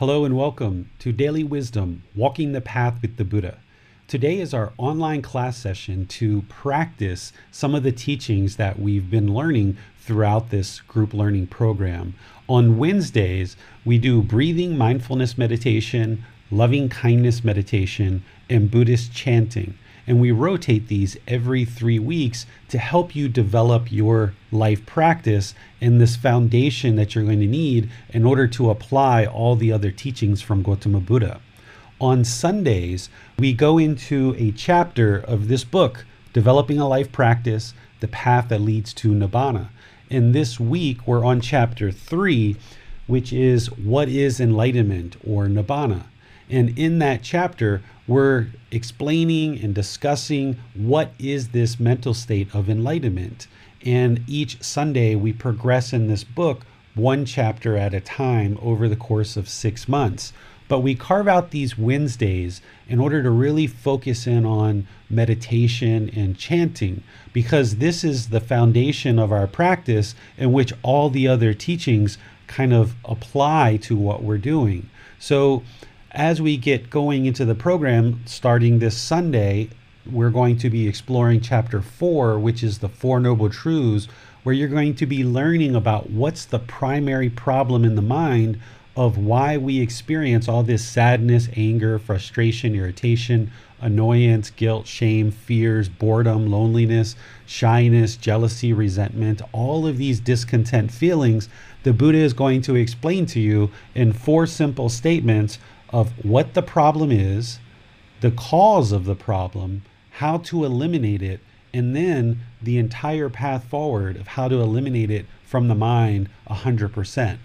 Hello and welcome to Daily Wisdom Walking the Path with the Buddha. Today is our online class session to practice some of the teachings that we've been learning throughout this group learning program. On Wednesdays, we do breathing mindfulness meditation, loving kindness meditation, and Buddhist chanting and we rotate these every three weeks to help you develop your life practice and this foundation that you're going to need in order to apply all the other teachings from Gautama Buddha. On Sundays, we go into a chapter of this book, Developing a Life Practice The Path That Leads to Nibbana. And this week, we're on chapter three, which is What is Enlightenment or Nibbana? And in that chapter, we're explaining and discussing what is this mental state of enlightenment. And each Sunday, we progress in this book one chapter at a time over the course of six months. But we carve out these Wednesdays in order to really focus in on meditation and chanting, because this is the foundation of our practice in which all the other teachings kind of apply to what we're doing. So as we get going into the program starting this Sunday, we're going to be exploring chapter four, which is the Four Noble Truths, where you're going to be learning about what's the primary problem in the mind of why we experience all this sadness, anger, frustration, irritation, annoyance, guilt, shame, fears, boredom, loneliness, shyness, jealousy, resentment, all of these discontent feelings. The Buddha is going to explain to you in four simple statements of what the problem is, the cause of the problem, how to eliminate it, and then the entire path forward of how to eliminate it from the mind 100%.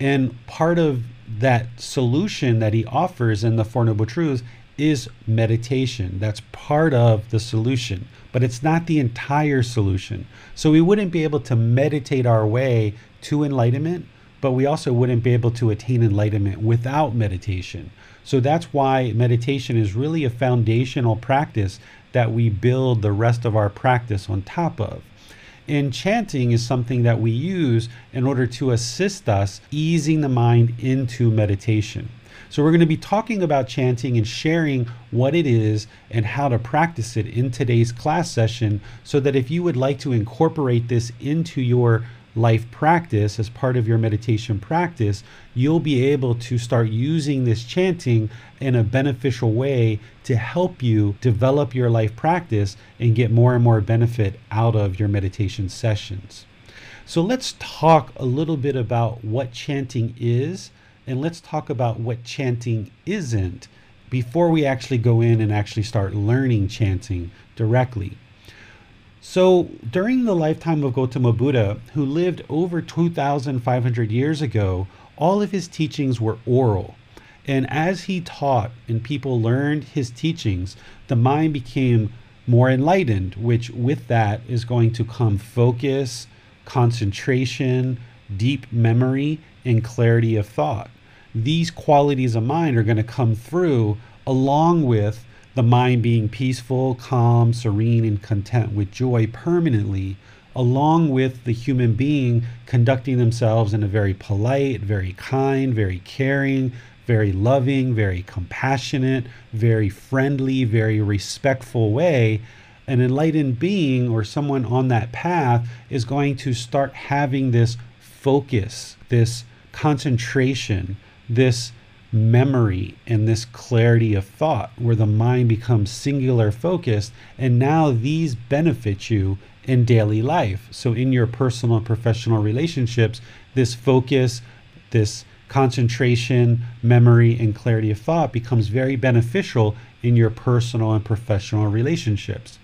And part of that solution that he offers in the Four Noble Truths is meditation. That's part of the solution, but it's not the entire solution. So we wouldn't be able to meditate our way to enlightenment but we also wouldn't be able to attain enlightenment without meditation. So that's why meditation is really a foundational practice that we build the rest of our practice on top of. And chanting is something that we use in order to assist us easing the mind into meditation. So, we're going to be talking about chanting and sharing what it is and how to practice it in today's class session so that if you would like to incorporate this into your life practice, as part of your meditation practice, you'll be able to start using this chanting in a beneficial way to help you develop your life practice and get more and more benefit out of your meditation sessions. So let's talk a little bit about what chanting is and let's talk about what chanting isn't before we actually go in and actually start learning chanting directly. So, during the lifetime of Gautama Buddha, who lived over 2,500 years ago, all of his teachings were oral. And as he taught and people learned his teachings, the mind became more enlightened, which with that is going to come focus, concentration, deep memory, and clarity of thought. These qualities of mind are going to come through along with the mind being peaceful, calm, serene, and content with joy permanently, along with the human being conducting themselves in a very polite, very kind, very caring, very loving, very compassionate, very friendly, very respectful way, an enlightened being or someone on that path is going to start having this focus, this concentration, this memory and this clarity of thought where the mind becomes singular focused and now these benefit you in daily life. So in your personal and professional relationships this focus this concentration memory and clarity of thought becomes very beneficial in your personal and professional relationships.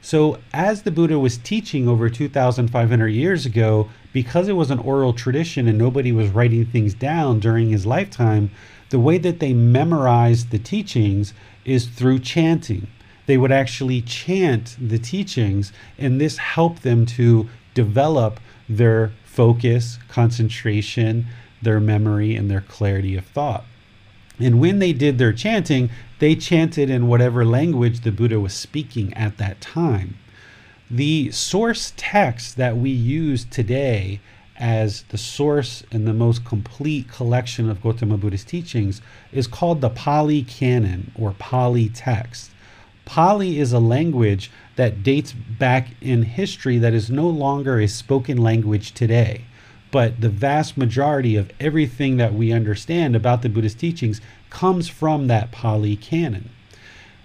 So, as the Buddha was teaching over 2,500 years ago, because it was an oral tradition and nobody was writing things down during his lifetime, the way that they memorized the teachings is through chanting. They would actually chant the teachings, and this helped them to develop their focus, concentration, their memory, and their clarity of thought. And when they did their chanting, they chanted in whatever language the Buddha was speaking at that time. The source text that we use today as the source and the most complete collection of Gautama Buddha's teachings is called the Pali Canon or Pali text. Pali is a language that dates back in history that is no longer a spoken language today. But the vast majority of everything that we understand about the Buddhist teachings comes from that Pali canon.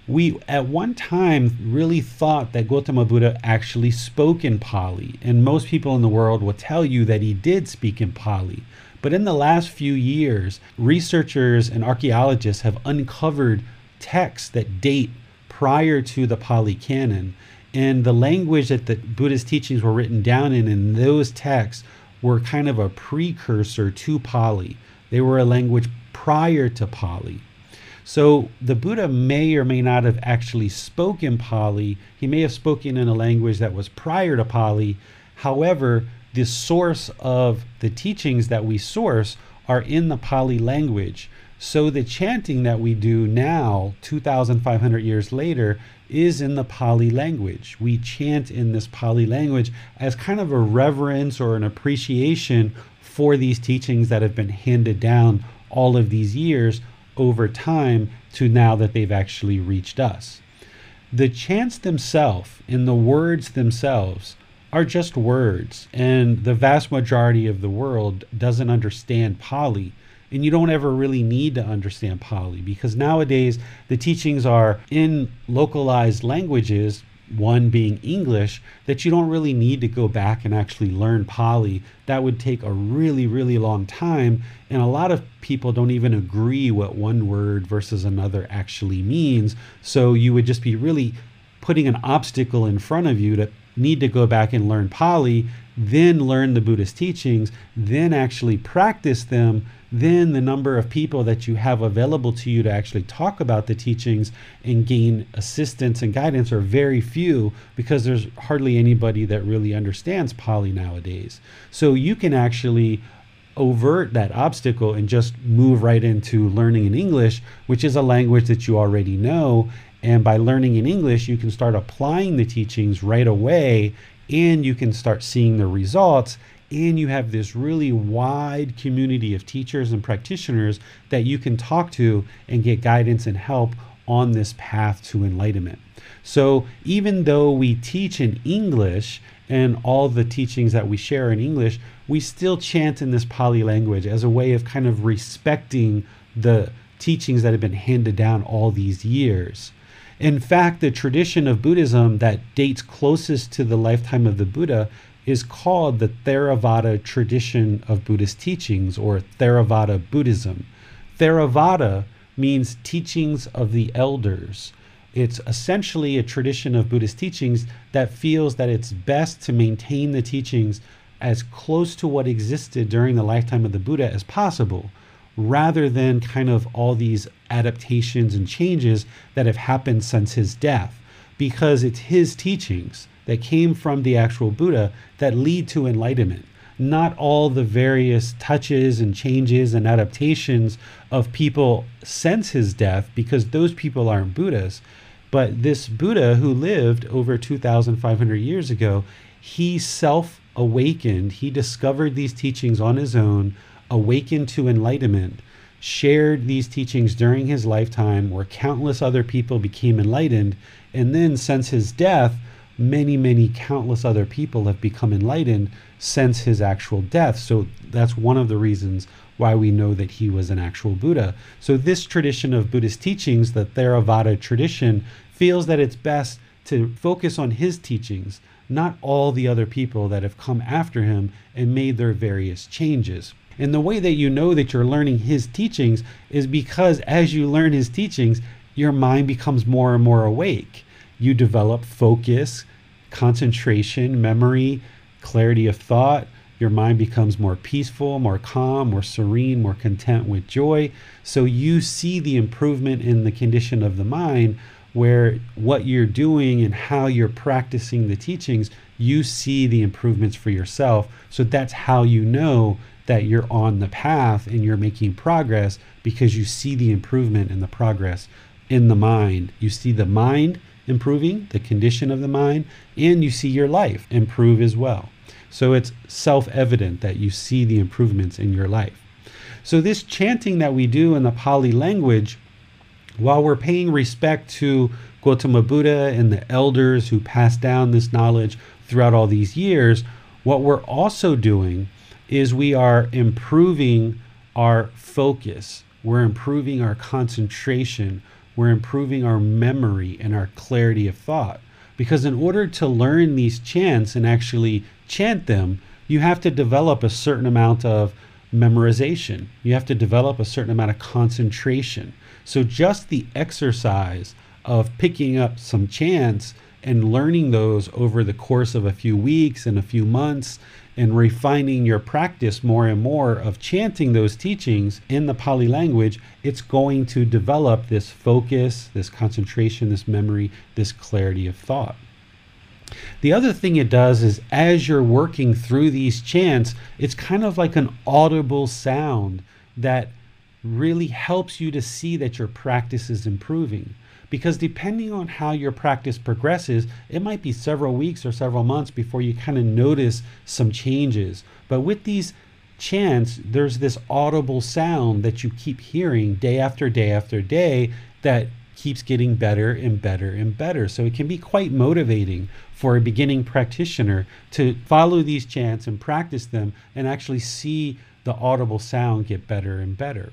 We at one time really thought that Gautama Buddha actually spoke in Pali, and most people in the world will tell you that he did speak in Pali. But in the last few years, researchers and archaeologists have uncovered texts that date prior to the Pali canon. And the language that the Buddha's teachings were written down in in those texts were kind of a precursor to Pali. They were a language prior to Pali. So the Buddha may or may not have actually spoken Pali. He may have spoken in a language that was prior to Pali. However, the source of the teachings that we source are in the Pali language. So the chanting that we do now, 2,500 years later, is in the Pali language. We chant in this Pali language as kind of a reverence or an appreciation for these teachings that have been handed down all of these years over time to now that they've actually reached us. The chants themselves and the words themselves are just words, and the vast majority of the world doesn't understand Pali. And you don't ever really need to understand Pali because nowadays the teachings are in localized languages one being English, that you don't really need to go back and actually learn Pali. That would take a really, really long time. And a lot of people don't even agree what one word versus another actually means. So you would just be really putting an obstacle in front of you to need to go back and learn Pali, then learn the Buddhist teachings, then actually practice them then the number of people that you have available to you to actually talk about the teachings and gain assistance and guidance are very few because there's hardly anybody that really understands Pali nowadays. So you can actually overt that obstacle and just move right into learning in English, which is a language that you already know. And by learning in English, you can start applying the teachings right away and you can start seeing the results and you have this really wide community of teachers and practitioners that you can talk to and get guidance and help on this path to enlightenment. So, even though we teach in English and all the teachings that we share in English, we still chant in this Pali language as a way of kind of respecting the teachings that have been handed down all these years. In fact, the tradition of Buddhism that dates closest to the lifetime of the Buddha is called the Theravada tradition of Buddhist teachings or Theravada Buddhism. Theravada means teachings of the elders. It's essentially a tradition of Buddhist teachings that feels that it's best to maintain the teachings as close to what existed during the lifetime of the Buddha as possible, rather than kind of all these adaptations and changes that have happened since his death, because it's his teachings that came from the actual Buddha that lead to enlightenment. Not all the various touches and changes and adaptations of people since his death, because those people aren't Buddhas. But this Buddha who lived over 2,500 years ago, he self awakened, he discovered these teachings on his own, awakened to enlightenment, shared these teachings during his lifetime, where countless other people became enlightened. And then, since his death, many, many countless other people have become enlightened since his actual death. So that's one of the reasons why we know that he was an actual Buddha. So this tradition of Buddhist teachings, the Theravada tradition, feels that it's best to focus on his teachings, not all the other people that have come after him and made their various changes. And the way that you know that you're learning his teachings is because as you learn his teachings, your mind becomes more and more awake. You develop focus, concentration, memory, clarity of thought. Your mind becomes more peaceful, more calm, more serene, more content with joy. So you see the improvement in the condition of the mind where what you're doing and how you're practicing the teachings, you see the improvements for yourself. So that's how you know that you're on the path and you're making progress because you see the improvement and the progress in the mind. You see the mind improving, the condition of the mind, and you see your life improve as well. So it's self evident that you see the improvements in your life. So, this chanting that we do in the Pali language, while we're paying respect to Gautama Buddha and the elders who passed down this knowledge throughout all these years, what we're also doing is we are improving our focus, we're improving our concentration, we're improving our memory and our clarity of thought. Because in order to learn these chants and actually chant them, you have to develop a certain amount of memorization. You have to develop a certain amount of concentration. So just the exercise of picking up some chants and learning those over the course of a few weeks and a few months and refining your practice more and more of chanting those teachings in the Pali language, it's going to develop this focus, this concentration, this memory, this clarity of thought. The other thing it does is as you're working through these chants, it's kind of like an audible sound that really helps you to see that your practice is improving because depending on how your practice progresses, it might be several weeks or several months before you kind of notice some changes. But with these chants, there's this audible sound that you keep hearing day after day after day that keeps getting better and better and better. So it can be quite motivating for a beginning practitioner to follow these chants and practice them and actually see the audible sound get better and better.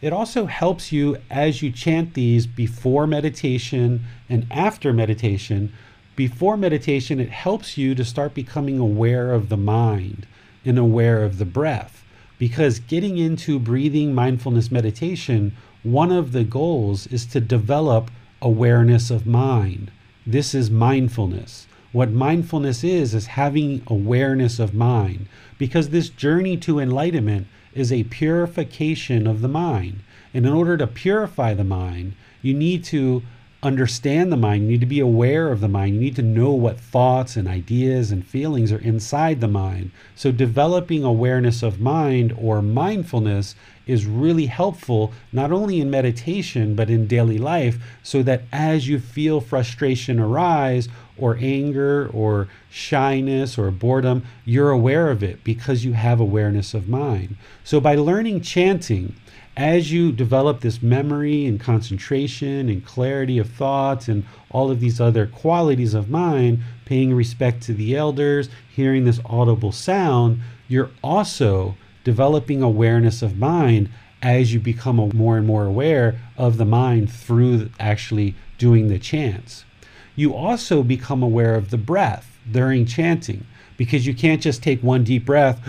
It also helps you as you chant these before meditation and after meditation. Before meditation, it helps you to start becoming aware of the mind and aware of the breath. Because getting into breathing mindfulness meditation, one of the goals is to develop awareness of mind. This is mindfulness. What mindfulness is, is having awareness of mind. Because this journey to enlightenment is a purification of the mind. And in order to purify the mind, you need to understand the mind. You need to be aware of the mind. You need to know what thoughts and ideas and feelings are inside the mind. So, developing awareness of mind or mindfulness is really helpful, not only in meditation, but in daily life, so that as you feel frustration arise, or anger, or shyness, or boredom, you're aware of it because you have awareness of mind. So, by learning chanting, as you develop this memory and concentration and clarity of thoughts and all of these other qualities of mind, paying respect to the elders, hearing this audible sound, you're also developing awareness of mind as you become more and more aware of the mind through actually doing the chants. You also become aware of the breath during chanting because you can't just take one deep breath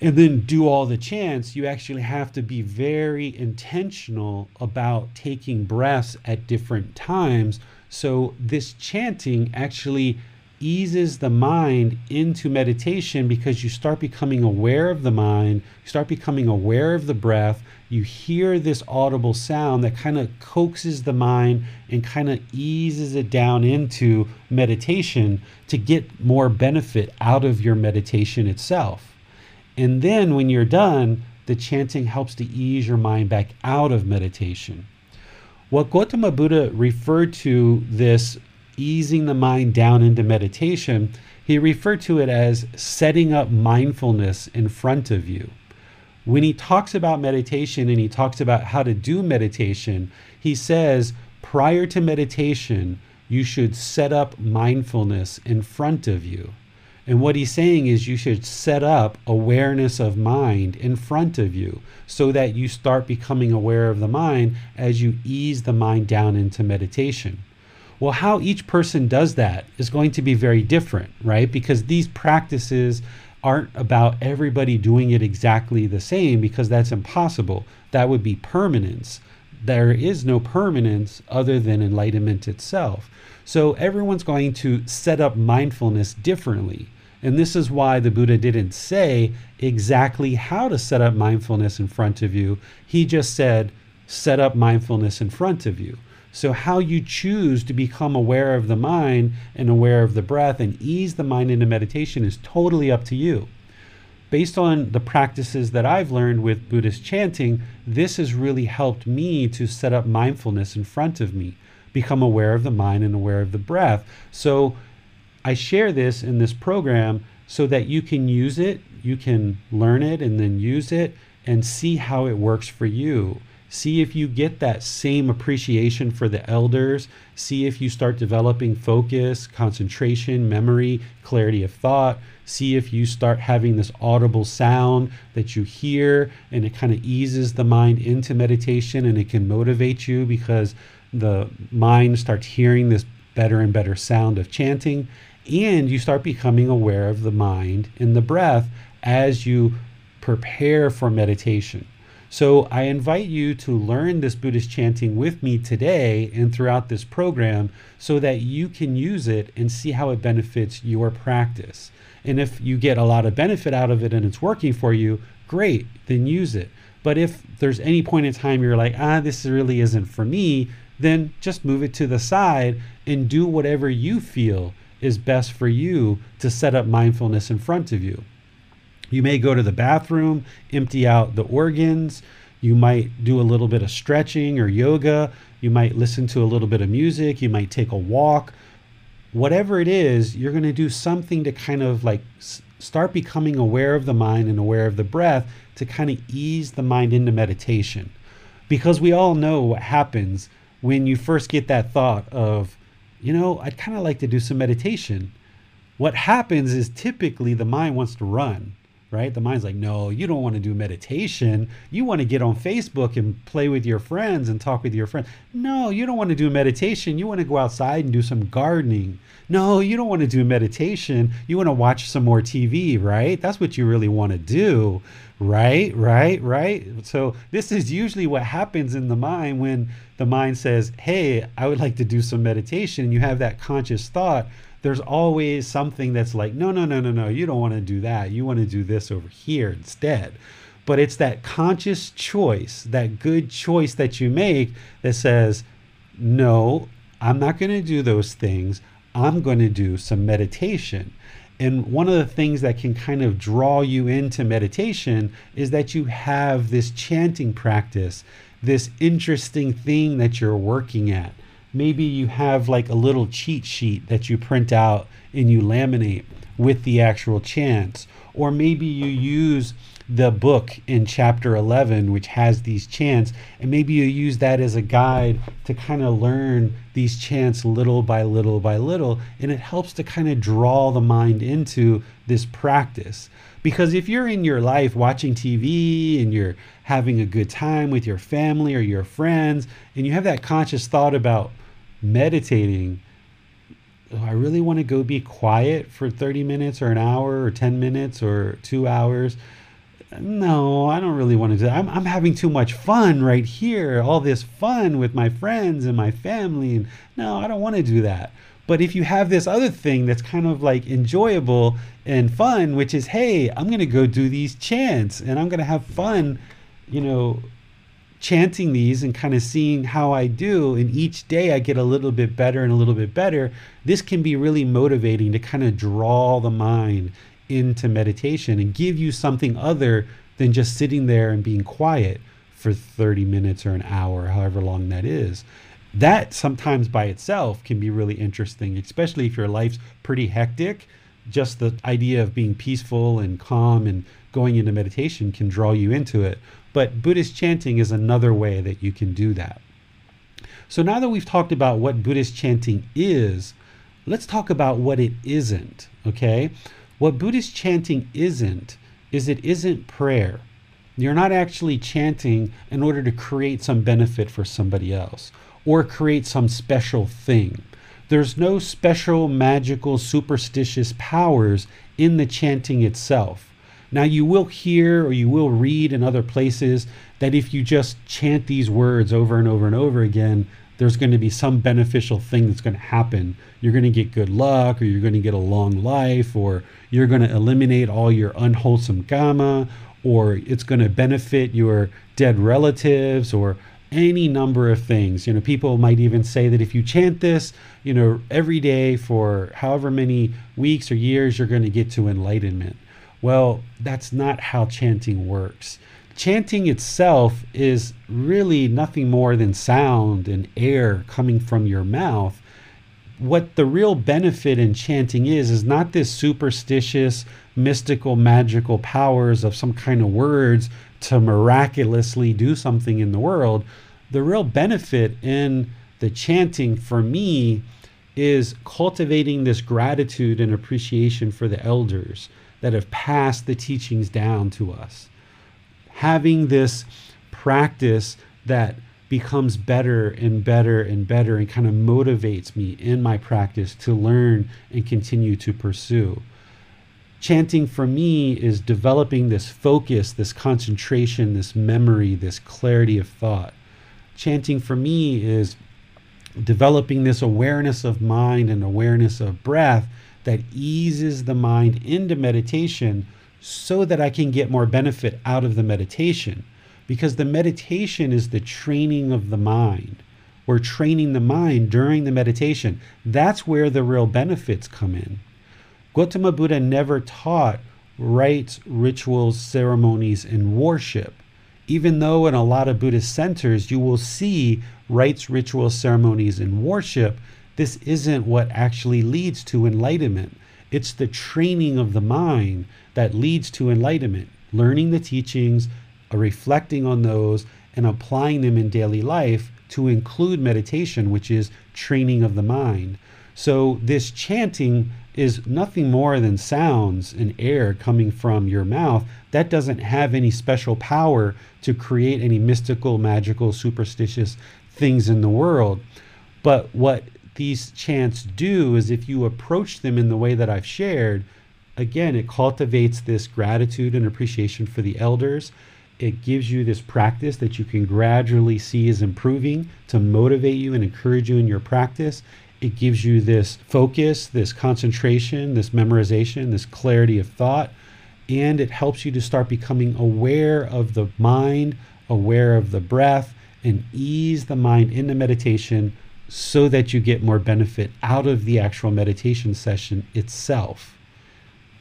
and then do all the chants, you actually have to be very intentional about taking breaths at different times. So, this chanting actually eases the mind into meditation because you start becoming aware of the mind, you start becoming aware of the breath. You hear this audible sound that kind of coaxes the mind and kind of eases it down into meditation to get more benefit out of your meditation itself. And then when you're done, the chanting helps to ease your mind back out of meditation. What Gautama Buddha referred to this easing the mind down into meditation, he referred to it as setting up mindfulness in front of you. When he talks about meditation and he talks about how to do meditation, he says prior to meditation, you should set up mindfulness in front of you. And what he's saying is you should set up awareness of mind in front of you so that you start becoming aware of the mind as you ease the mind down into meditation. Well, how each person does that is going to be very different, right? Because these practices aren't about everybody doing it exactly the same because that's impossible. That would be permanence. There is no permanence other than enlightenment itself. So everyone's going to set up mindfulness differently. And this is why the Buddha didn't say exactly how to set up mindfulness in front of you. He just said, set up mindfulness in front of you. So, how you choose to become aware of the mind and aware of the breath and ease the mind into meditation is totally up to you. Based on the practices that I've learned with Buddhist chanting, this has really helped me to set up mindfulness in front of me, become aware of the mind and aware of the breath. So, I share this in this program so that you can use it, you can learn it and then use it and see how it works for you. See if you get that same appreciation for the elders. See if you start developing focus, concentration, memory, clarity of thought. See if you start having this audible sound that you hear and it kind of eases the mind into meditation and it can motivate you because the mind starts hearing this better and better sound of chanting. And you start becoming aware of the mind and the breath as you prepare for meditation. So I invite you to learn this Buddhist chanting with me today and throughout this program so that you can use it and see how it benefits your practice. And if you get a lot of benefit out of it and it's working for you, great, then use it. But if there's any point in time you're like, ah, this really isn't for me, then just move it to the side and do whatever you feel is best for you to set up mindfulness in front of you. You may go to the bathroom, empty out the organs. You might do a little bit of stretching or yoga. You might listen to a little bit of music. You might take a walk. Whatever it is, you're going to do something to kind of like start becoming aware of the mind and aware of the breath to kind of ease the mind into meditation. Because we all know what happens when you first get that thought of, you know, I'd kind of like to do some meditation. What happens is typically the mind wants to run right? The mind's like, no, you don't want to do meditation. You want to get on Facebook and play with your friends and talk with your friends. No, you don't want to do meditation. You want to go outside and do some gardening. No, you don't want to do meditation. You want to watch some more TV, right? That's what you really want to do, right? Right? Right? So, this is usually what happens in the mind when the mind says, hey, I would like to do some meditation. You have that conscious thought there's always something that's like, no, no, no, no, no, you don't want to do that. You want to do this over here instead. But it's that conscious choice, that good choice that you make that says, no, I'm not going to do those things. I'm going to do some meditation. And one of the things that can kind of draw you into meditation is that you have this chanting practice, this interesting thing that you're working at. Maybe you have like a little cheat sheet that you print out and you laminate with the actual chants. Or maybe you use the book in chapter 11 which has these chants and maybe you use that as a guide to kind of learn these chants little by little by little and it helps to kind of draw the mind into this practice because if you're in your life watching TV and you're having a good time with your family or your friends and you have that conscious thought about meditating, oh, I really want to go be quiet for 30 minutes or an hour or 10 minutes or two hours. No, I don't really want to do that. I'm, I'm having too much fun right here, all this fun with my friends and my family. And no, I don't want to do that. But if you have this other thing that's kind of like enjoyable and fun, which is, hey, I'm going to go do these chants and I'm going to have fun, you know, chanting these and kind of seeing how I do, and each day I get a little bit better and a little bit better, this can be really motivating to kind of draw the mind into meditation and give you something other than just sitting there and being quiet for 30 minutes or an hour, however long that is. That sometimes by itself can be really interesting, especially if your life's pretty hectic. Just the idea of being peaceful and calm and going into meditation can draw you into it. But Buddhist chanting is another way that you can do that. So now that we've talked about what Buddhist chanting is, let's talk about what it isn't, okay? What Buddhist chanting isn't, is it isn't prayer. You're not actually chanting in order to create some benefit for somebody else or create some special thing. There's no special, magical, superstitious powers in the chanting itself. Now, you will hear or you will read in other places that if you just chant these words over and over and over again, there's going to be some beneficial thing that's going to happen. You're going to get good luck, or you're going to get a long life, or you're going to eliminate all your unwholesome karma, or it's going to benefit your dead relatives, or any number of things. You know, people might even say that if you chant this, you know, every day for however many weeks or years, you're going to get to enlightenment. Well, that's not how chanting works. Chanting itself is really nothing more than sound and air coming from your mouth. What the real benefit in chanting is, is not this superstitious, mystical, magical powers of some kind of words to miraculously do something in the world. The real benefit in the chanting for me is cultivating this gratitude and appreciation for the elders that have passed the teachings down to us. Having this practice that becomes better and better and better and kind of motivates me in my practice to learn and continue to pursue. Chanting for me is developing this focus, this concentration, this memory, this clarity of thought. Chanting for me is developing this awareness of mind and awareness of breath that eases the mind into meditation so that I can get more benefit out of the meditation. Because the meditation is the training of the mind. We're training the mind during the meditation. That's where the real benefits come in. Gautama Buddha never taught rites, rituals, ceremonies, and worship. Even though in a lot of Buddhist centers you will see rites, rituals, ceremonies, and worship, this isn't what actually leads to enlightenment. It's the training of the mind that leads to enlightenment, learning the teachings, uh, reflecting on those, and applying them in daily life to include meditation, which is training of the mind. So, this chanting is nothing more than sounds and air coming from your mouth. That doesn't have any special power to create any mystical, magical, superstitious things in the world. But what these chants do is if you approach them in the way that I've shared, again, it cultivates this gratitude and appreciation for the elders. It gives you this practice that you can gradually see is improving to motivate you and encourage you in your practice. It gives you this focus, this concentration, this memorization, this clarity of thought, and it helps you to start becoming aware of the mind, aware of the breath, and ease the mind into meditation so that you get more benefit out of the actual meditation session itself.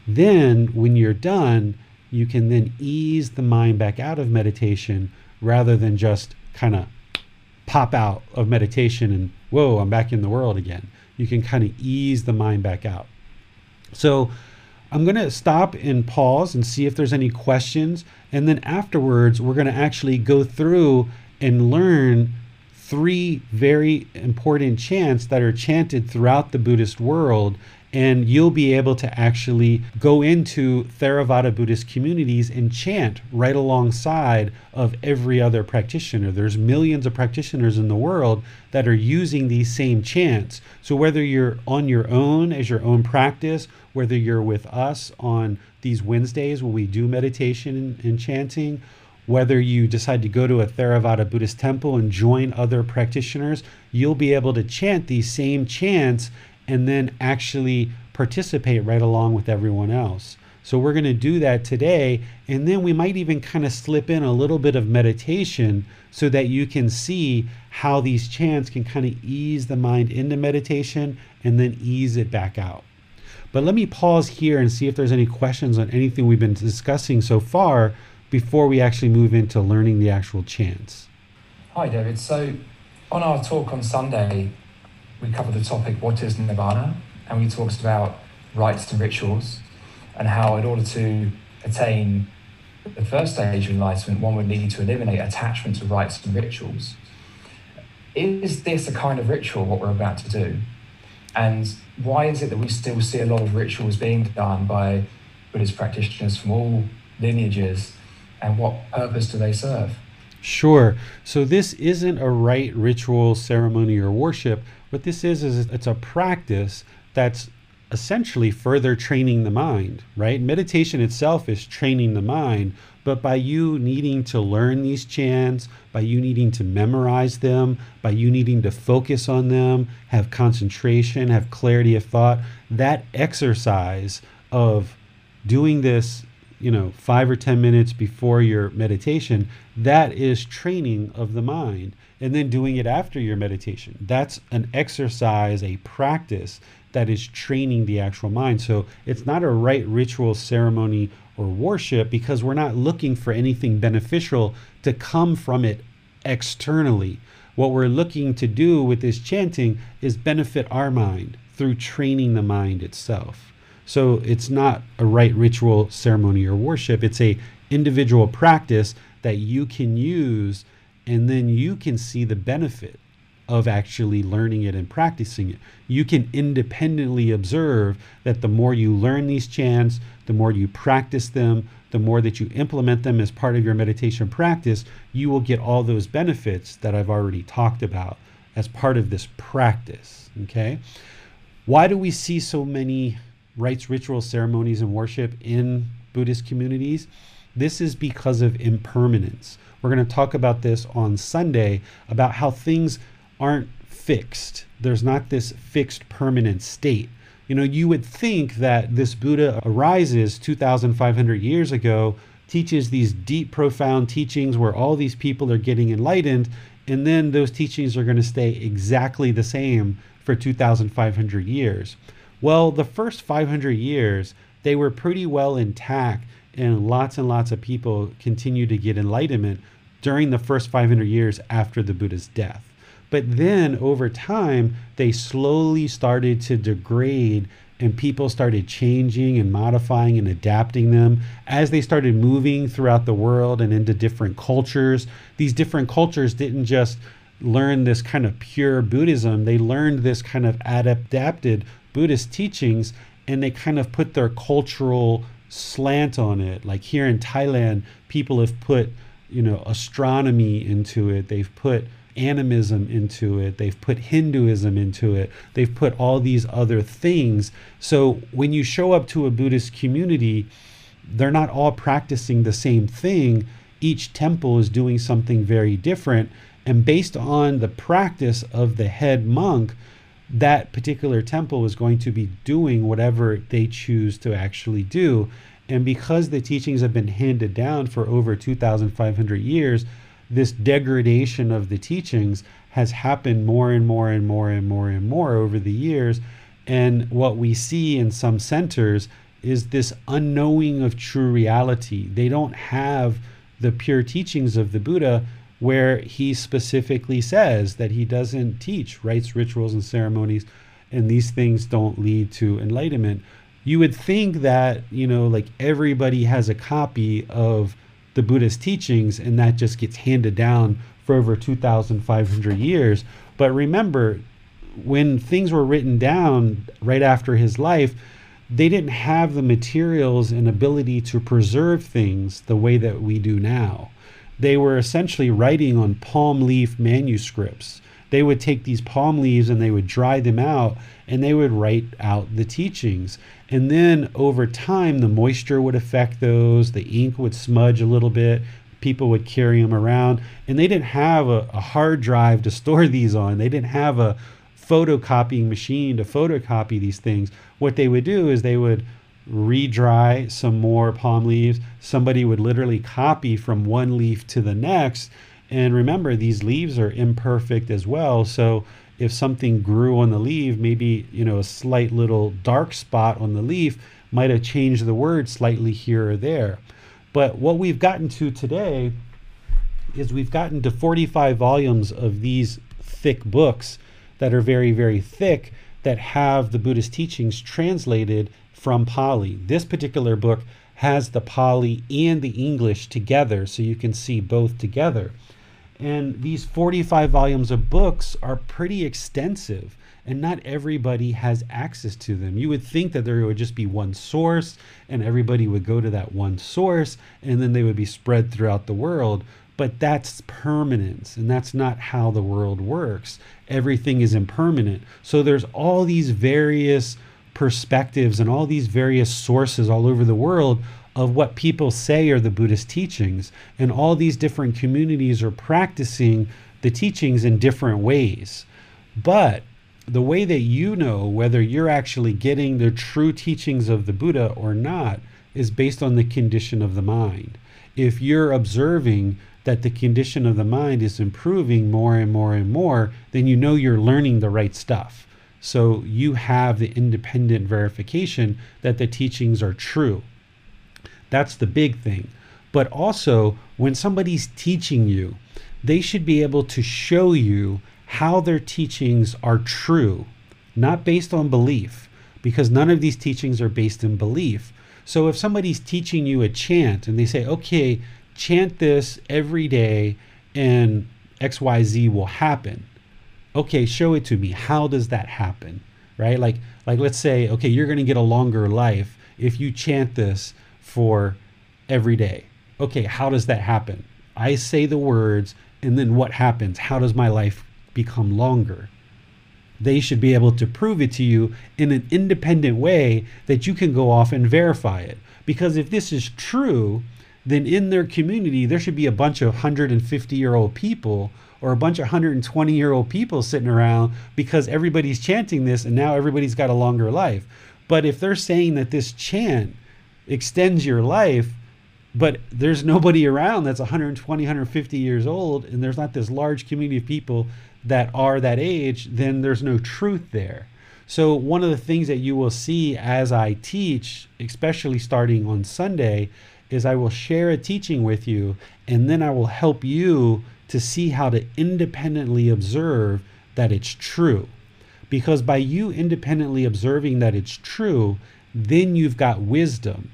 Then, when you're done, you can then ease the mind back out of meditation rather than just kind of pop out of meditation and, whoa, I'm back in the world again. You can kind of ease the mind back out. So, I'm going to stop and pause and see if there's any questions. And then afterwards, we're going to actually go through and learn three very important chants that are chanted throughout the Buddhist world. And you'll be able to actually go into Theravada Buddhist communities and chant right alongside of every other practitioner. There's millions of practitioners in the world that are using these same chants. So whether you're on your own as your own practice, whether you're with us on these Wednesdays when we do meditation and, chanting, whether you decide to go to a Theravada Buddhist temple and join other practitioners, you'll be able to chant these same chants and then actually participate right along with everyone else. So we're going to do that today. And then we might even kind of slip in a little bit of meditation so that you can see how these chants can kind of ease the mind into meditation and then ease it back out. But let me pause here and see if there's any questions on anything we've been discussing so far before we actually move into learning the actual chants. Hi, David. So, on our talk on Sunday, we covered the topic what is Nirvana? and we talked about rites and rituals, and how, in order to attain the first stage of enlightenment, one would need to eliminate attachment to rites and rituals. Is this a kind of ritual, what we're about to do? And why is it that we still see a lot of rituals being done by Buddhist practitioners from all lineages? And what purpose do they serve? Sure. So this isn't a rite, ritual, ceremony, or worship. What this is is it's a practice that's essentially further training the mind, right? Meditation itself is training the mind, but by you needing to learn these chants, by you needing to memorize them, by you needing to focus on them, have concentration, have clarity of thought, that exercise of doing this, you know, five or 10 minutes before your meditation, that is training of the mind. And then doing it after your meditation. That's an exercise, a practice that is training the actual mind. So it's not a rite ritual, ceremony, or worship because we're not looking for anything beneficial to come from it externally. What we're looking to do with this chanting is benefit our mind through training the mind itself. So it's not a rite ritual, ceremony, or worship. It's a individual practice that you can use and then you can see the benefit of actually learning it and practicing it. You can independently observe that the more you learn these chants, the more you practice them, the more that you implement them as part of your meditation practice, you will get all those benefits that I've already talked about as part of this practice. Okay? Why do we see so many rites, rituals, ceremonies, and worship in Buddhist communities? This is because of impermanence. We're going to talk about this on Sunday about how things aren't fixed. There's not this fixed permanent state. You know, you would think that this Buddha arises 2,500 years ago, teaches these deep, profound teachings where all these people are getting enlightened, and then those teachings are going to stay exactly the same for 2,500 years. Well, the first 500 years, they were pretty well intact, and lots and lots of people continue to get enlightenment during the first 500 years after the Buddha's death. But then over time, they slowly started to degrade and people started changing and modifying and adapting them as they started moving throughout the world and into different cultures. These different cultures didn't just learn this kind of pure Buddhism, they learned this kind of adapted Buddhist teachings and they kind of put their cultural slant on it. Like here in Thailand, people have put, you know, astronomy into it. They've put animism into it, they've put Hinduism into it, they've put all these other things. So when you show up to a Buddhist community, they're not all practicing the same thing. Each temple is doing something very different. And based on the practice of the head monk, that particular temple is going to be doing whatever they choose to actually do. And because the teachings have been handed down for over 2,500 years, this degradation of the teachings has happened more and more and more and more and more over the years. And what we see in some centers is this unknowing of true reality. They don't have the pure teachings of the Buddha, where he specifically says that he doesn't teach rites, rituals, and ceremonies, and these things don't lead to enlightenment. You would think that, you know, like everybody has a copy of the Buddhist teachings, and that just gets handed down for over 2,500 years. But remember, when things were written down right after his life, they didn't have the materials and ability to preserve things the way that we do now. They were essentially writing on palm leaf manuscripts. They would take these palm leaves and they would dry them out and they would write out the teachings. And then over time, the moisture would affect those, the ink would smudge a little bit, people would carry them around. And they didn't have a, a hard drive to store these on, they didn't have a photocopying machine to photocopy these things. What they would do is they would re-dry some more palm leaves. Somebody would literally copy from one leaf to the next. And remember, these leaves are imperfect as well. So if something grew on the leaf, maybe you know a slight little dark spot on the leaf might have changed the word slightly here or there. But what we've gotten to today is we've gotten to 45 volumes of these thick books that are very, very thick that have the Buddhist teachings translated from Pali. This particular book has the Pali and the English together, so you can see both together. And these 45 volumes of books are pretty extensive. and not everybody has access to them. You would think that there would just be one source and everybody would go to that one source and then they would be spread throughout the world. But that's permanence, and that's not how the world works. Everything is impermanent. So there's all these various perspectives and all these various sources all over the world of what people say are the Buddhist teachings. And all these different communities are practicing the teachings in different ways. But the way that you know whether you're actually getting the true teachings of the Buddha or not is based on the condition of the mind. If you're observing that the condition of the mind is improving more and more and more, then you know you're learning the right stuff. So you have the independent verification that the teachings are true. That's the big thing. But also, when somebody's teaching you, they should be able to show you how their teachings are true, not based on belief, because none of these teachings are based in belief. So if somebody's teaching you a chant and they say, okay, chant this every day and XYZ will happen. Okay, show it to me. How does that happen? Right? Like like let's say, okay, you're going to get a longer life if you chant this for every day. Okay, how does that happen? I say the words and then what happens? How does my life become longer? They should be able to prove it to you in an independent way that you can go off and verify it. Because if this is true, then in their community, there should be a bunch of 150 year old people or a bunch of 120 year old people sitting around because everybody's chanting this and now everybody's got a longer life. But if they're saying that this chant extends your life, but there's nobody around that's 120, 150 years old, and there's not this large community of people that are that age, then there's no truth there. So, one of the things that you will see as I teach, especially starting on Sunday, is I will share a teaching with you and then I will help you to see how to independently observe that it's true. Because by you independently observing that it's true, then you've got wisdom.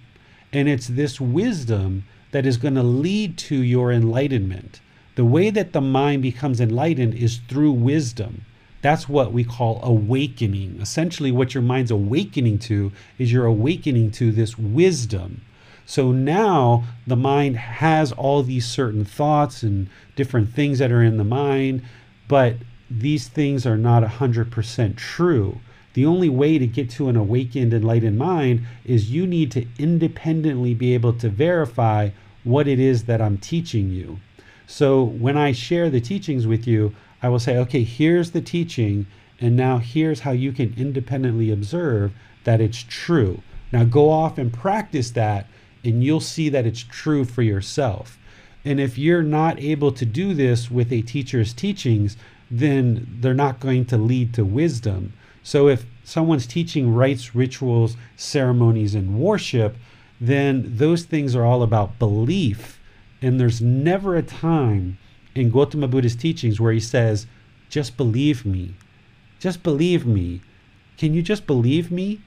And it's this wisdom that is going to lead to your enlightenment. The way that the mind becomes enlightened is through wisdom. That's what we call awakening. Essentially, what your mind's awakening to is you're awakening to this wisdom. So now the mind has all these certain thoughts and different things that are in the mind, but these things are not 100% true. The only way to get to an awakened, and enlightened mind is you need to independently be able to verify what it is that I'm teaching you. So when I share the teachings with you, I will say, okay, here's the teaching, and now here's how you can independently observe that it's true. Now go off and practice that and you'll see that it's true for yourself. And if you're not able to do this with a teacher's teachings, then they're not going to lead to wisdom. So if someone's teaching rites, rituals, ceremonies, and worship, then those things are all about belief. And there's never a time in Gautama Buddha's teachings where he says, just believe me. Just believe me. Can you just believe me?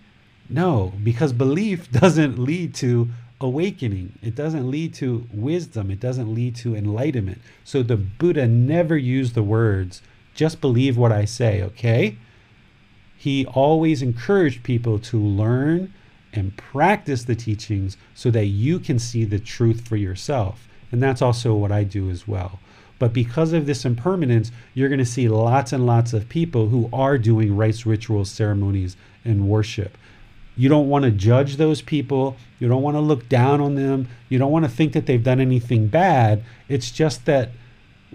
No, because belief doesn't lead to awakening. It doesn't lead to wisdom. It doesn't lead to enlightenment. So the Buddha never used the words, just believe what I say, okay? He always encouraged people to learn and practice the teachings so that you can see the truth for yourself. And that's also what I do as well. But because of this impermanence, you're going to see lots and lots of people who are doing rites, rituals, ceremonies, and worship. You don't want to judge those people. You don't want to look down on them. You don't want to think that they've done anything bad. It's just that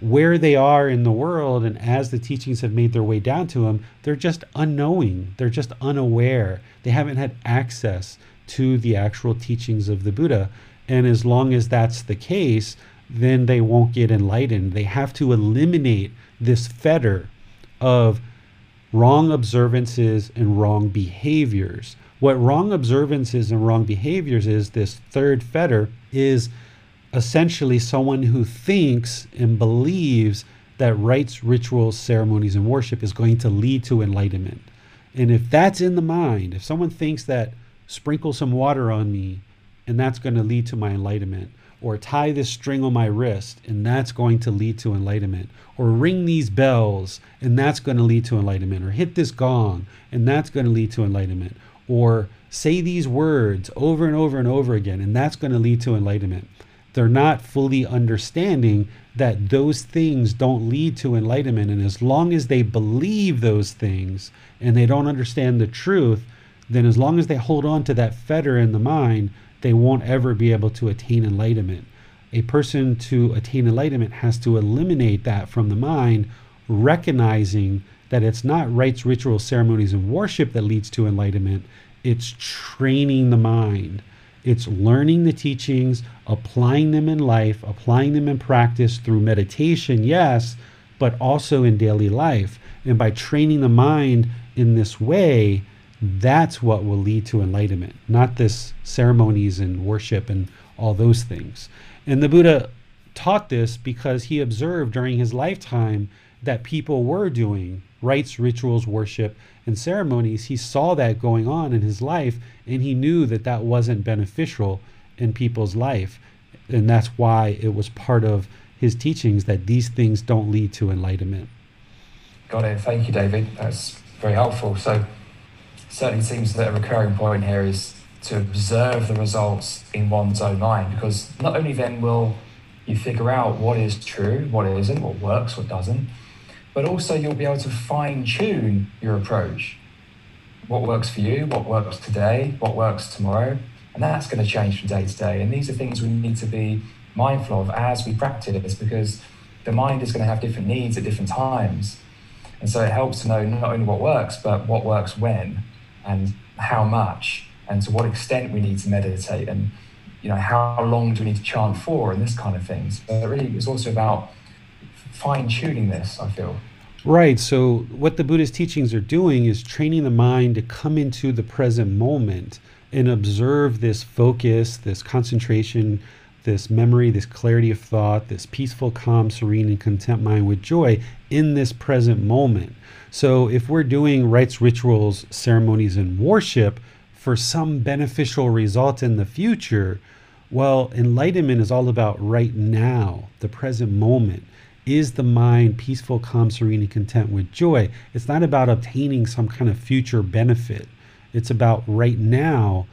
where they are in the world and as the teachings have made their way down to them, they're just unknowing. They're just unaware. They haven't had access to the actual teachings of the Buddha. And as long as that's the case, then they won't get enlightened. They have to eliminate this fetter of wrong observances and wrong behaviors. What wrong observances and wrong behaviors is, this third fetter, is essentially someone who thinks and believes that rites, rituals, ceremonies, and worship is going to lead to enlightenment. And if that's in the mind, if someone thinks that sprinkle some water on me and that's going to lead to my enlightenment, or tie this string on my wrist, and that's going to lead to enlightenment, or ring these bells, and that's going to lead to enlightenment, or hit this gong, and that's going to lead to enlightenment, or say these words over and over and over again, and that's going to lead to enlightenment. They're not fully understanding that those things don't lead to enlightenment. And as long as they believe those things and they don't understand the truth, then as long as they hold on to that fetter in the mind, they won't ever be able to attain enlightenment. A person to attain enlightenment has to eliminate that from the mind, recognizing that it's not rites, rituals, ceremonies, and worship that leads to enlightenment. It's training the mind. It's learning the teachings, applying them in life, applying them in practice through meditation, yes, but also in daily life. And by training the mind in this way, that's what will lead to enlightenment, not this ceremonies and worship and all those things. And the Buddha taught this because he observed during his lifetime that people were doing rites, rituals, worship, and ceremonies. He saw that going on in his life and he knew that that wasn't beneficial in people's life. And that's why it was part of his teachings that these things don't lead to enlightenment. Got it. Thank you, David. That's very helpful. So, certainly seems that a recurring point here is to observe the results in one's own mind because not only then will you figure out what is true, what isn't, what works, what doesn't, but also you'll be able to fine tune your approach. What works for you, what works today, what works tomorrow, and that's going to change from day to day. And these are things we need to be mindful of as we practice this, because the mind is going to have different needs at different times. And so it helps to know not only what works, but what works when and how much and to what extent we need to meditate and you know how long do we need to chant for and this kind of things. So it really is also about fine tuning this, I feel. Right. So what the Buddhist teachings are doing is training the mind to come into the present moment and observe this focus, this concentration, this memory, this clarity of thought, this peaceful, calm, serene, and content mind with joy in this present moment. So, if we're doing rites, rituals, ceremonies, and worship for some beneficial result in the future, well, enlightenment is all about right now, the present moment. Is the mind peaceful, calm, serene, and content with joy? It's not about obtaining some kind of future benefit. It's about right now.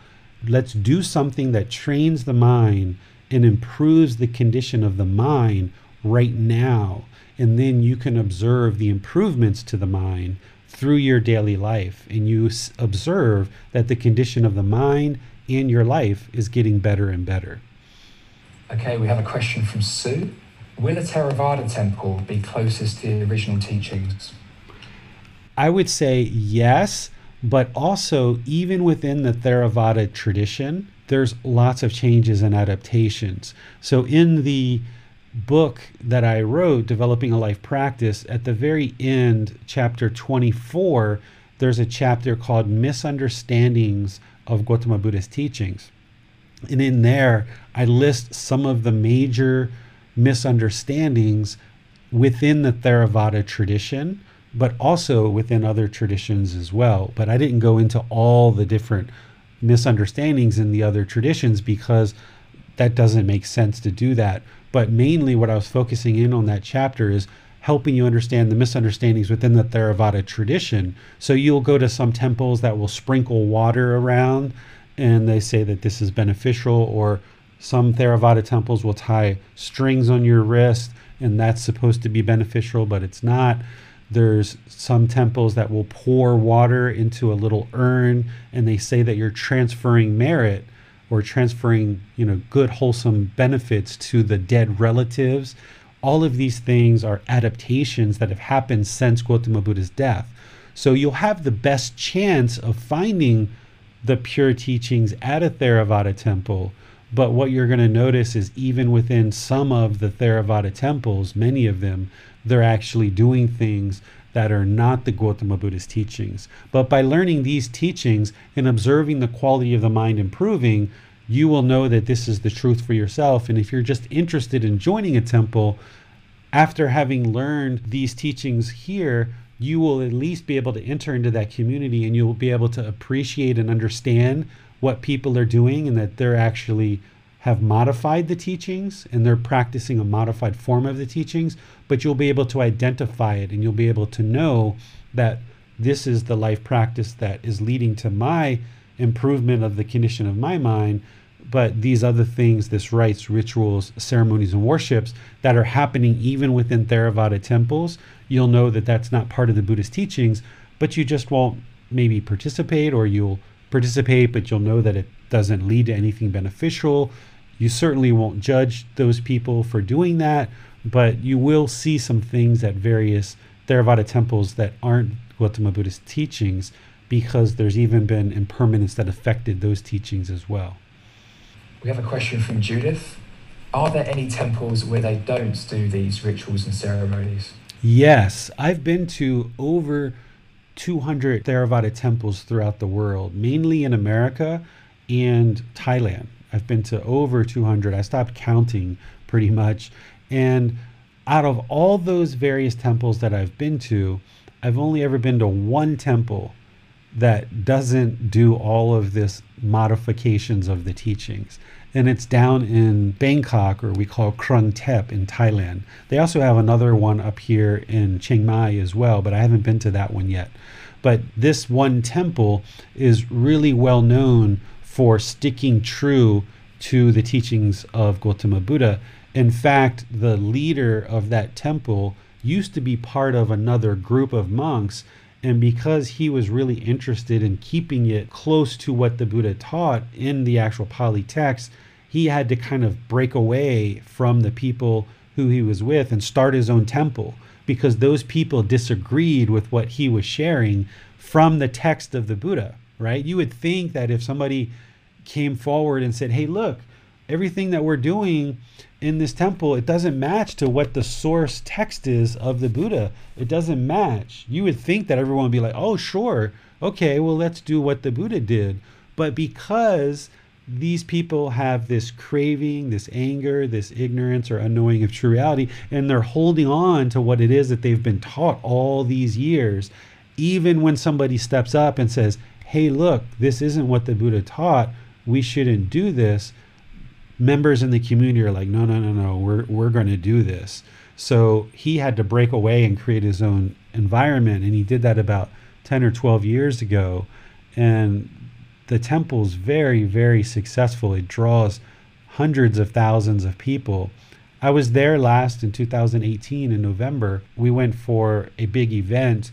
Let's do something that trains the mind and improves the condition of the mind right now. And then you can observe the improvements to the mind through your daily life. And you observe that the condition of the mind and your life is getting better and better. Okay, we have a question from Sue. Will a Theravada temple be closest to the original teachings? I would say yes, but also even within the Theravada tradition, there's lots of changes and adaptations. So in the book that I wrote, Developing a Life Practice, at the very end, chapter 24, there's a chapter called Misunderstandings of Gautama Buddha's Teachings. And in there, I list some of the major misunderstandings within the Theravada tradition, but also within other traditions as well. But I didn't go into all the different misunderstandings in the other traditions because that doesn't make sense to do that. But mainly, what I was focusing in on that chapter is helping you understand the misunderstandings within the Theravada tradition. So you'll go to some temples that will sprinkle water around and they say that this is beneficial, or some Theravada temples will tie strings on your wrist and that's supposed to be beneficial, but it's not. There's some temples that will pour water into a little urn and they say that you're transferring merit or transferring, you know, good wholesome benefits to the dead relatives. All of these things are adaptations that have happened since Gautama Buddha's death. So you'll have the best chance of finding the pure teachings at a Theravada temple. But what you're going to notice is even within some of the Theravada temples, many of them, they're actually doing things that are not the Gautama Buddha's teachings. But by learning these teachings and observing the quality of the mind improving, you will know that this is the truth for yourself. And if you're just interested in joining a temple, after having learned these teachings here, you will at least be able to enter into that community and you will be able to appreciate and understand what people are doing and that they're actually have modified the teachings and they're practicing a modified form of the teachings, but you'll be able to identify it and you'll be able to know that this is the life practice that is leading to my improvement of the condition of my mind. But these other things, this rites, rituals, ceremonies, and worships that are happening even within Theravada temples, you'll know that that's not part of the Buddhist teachings, but you just won't maybe participate or you'll participate, but you'll know that it doesn't lead to anything beneficial. You certainly won't judge those people for doing that, but you will see some things at various Theravada temples that aren't Gautama Buddhist teachings because there's even been impermanence that affected those teachings as well. We have a question from Judith. Are there any temples where they don't do these rituals and ceremonies? Yes, I've been to over 200 Theravada temples throughout the world, mainly in America and Thailand. I've been to over 200. I stopped counting pretty much. And out of all those various temples that I've been to, I've only ever been to one temple that doesn't do all of this modifications of the teachings. And it's down in Bangkok, or we call Krung Thep in Thailand. They also have another one up here in Chiang Mai as well, but I haven't been to that one yet. But this one temple is really well known for sticking true to the teachings of Gautama Buddha. In fact, the leader of that temple used to be part of another group of monks and because he was really interested in keeping it close to what the Buddha taught in the actual Pali text, he had to kind of break away from the people who he was with and start his own temple because those people disagreed with what he was sharing from the text of the Buddha, right? You would think that if somebody came forward and said, hey, look, everything that we're doing in this temple, it doesn't match to what the source text is of the Buddha. It doesn't match. You would think that everyone would be like, oh, sure, okay, well, let's do what the Buddha did. But because these people have this craving, this anger, this ignorance or unknowing of true reality, and they're holding on to what it is that they've been taught all these years. Even when somebody steps up and says, hey, look, this isn't what the Buddha taught, we shouldn't do this members in the community are like, no, no, no, no, we're, we're going to do this. So he had to break away and create his own environment. And he did that about 10 or 12 years ago. And the temple's very, very successful. It draws hundreds of thousands of people. I was there last in 2018 in November. We went for a big event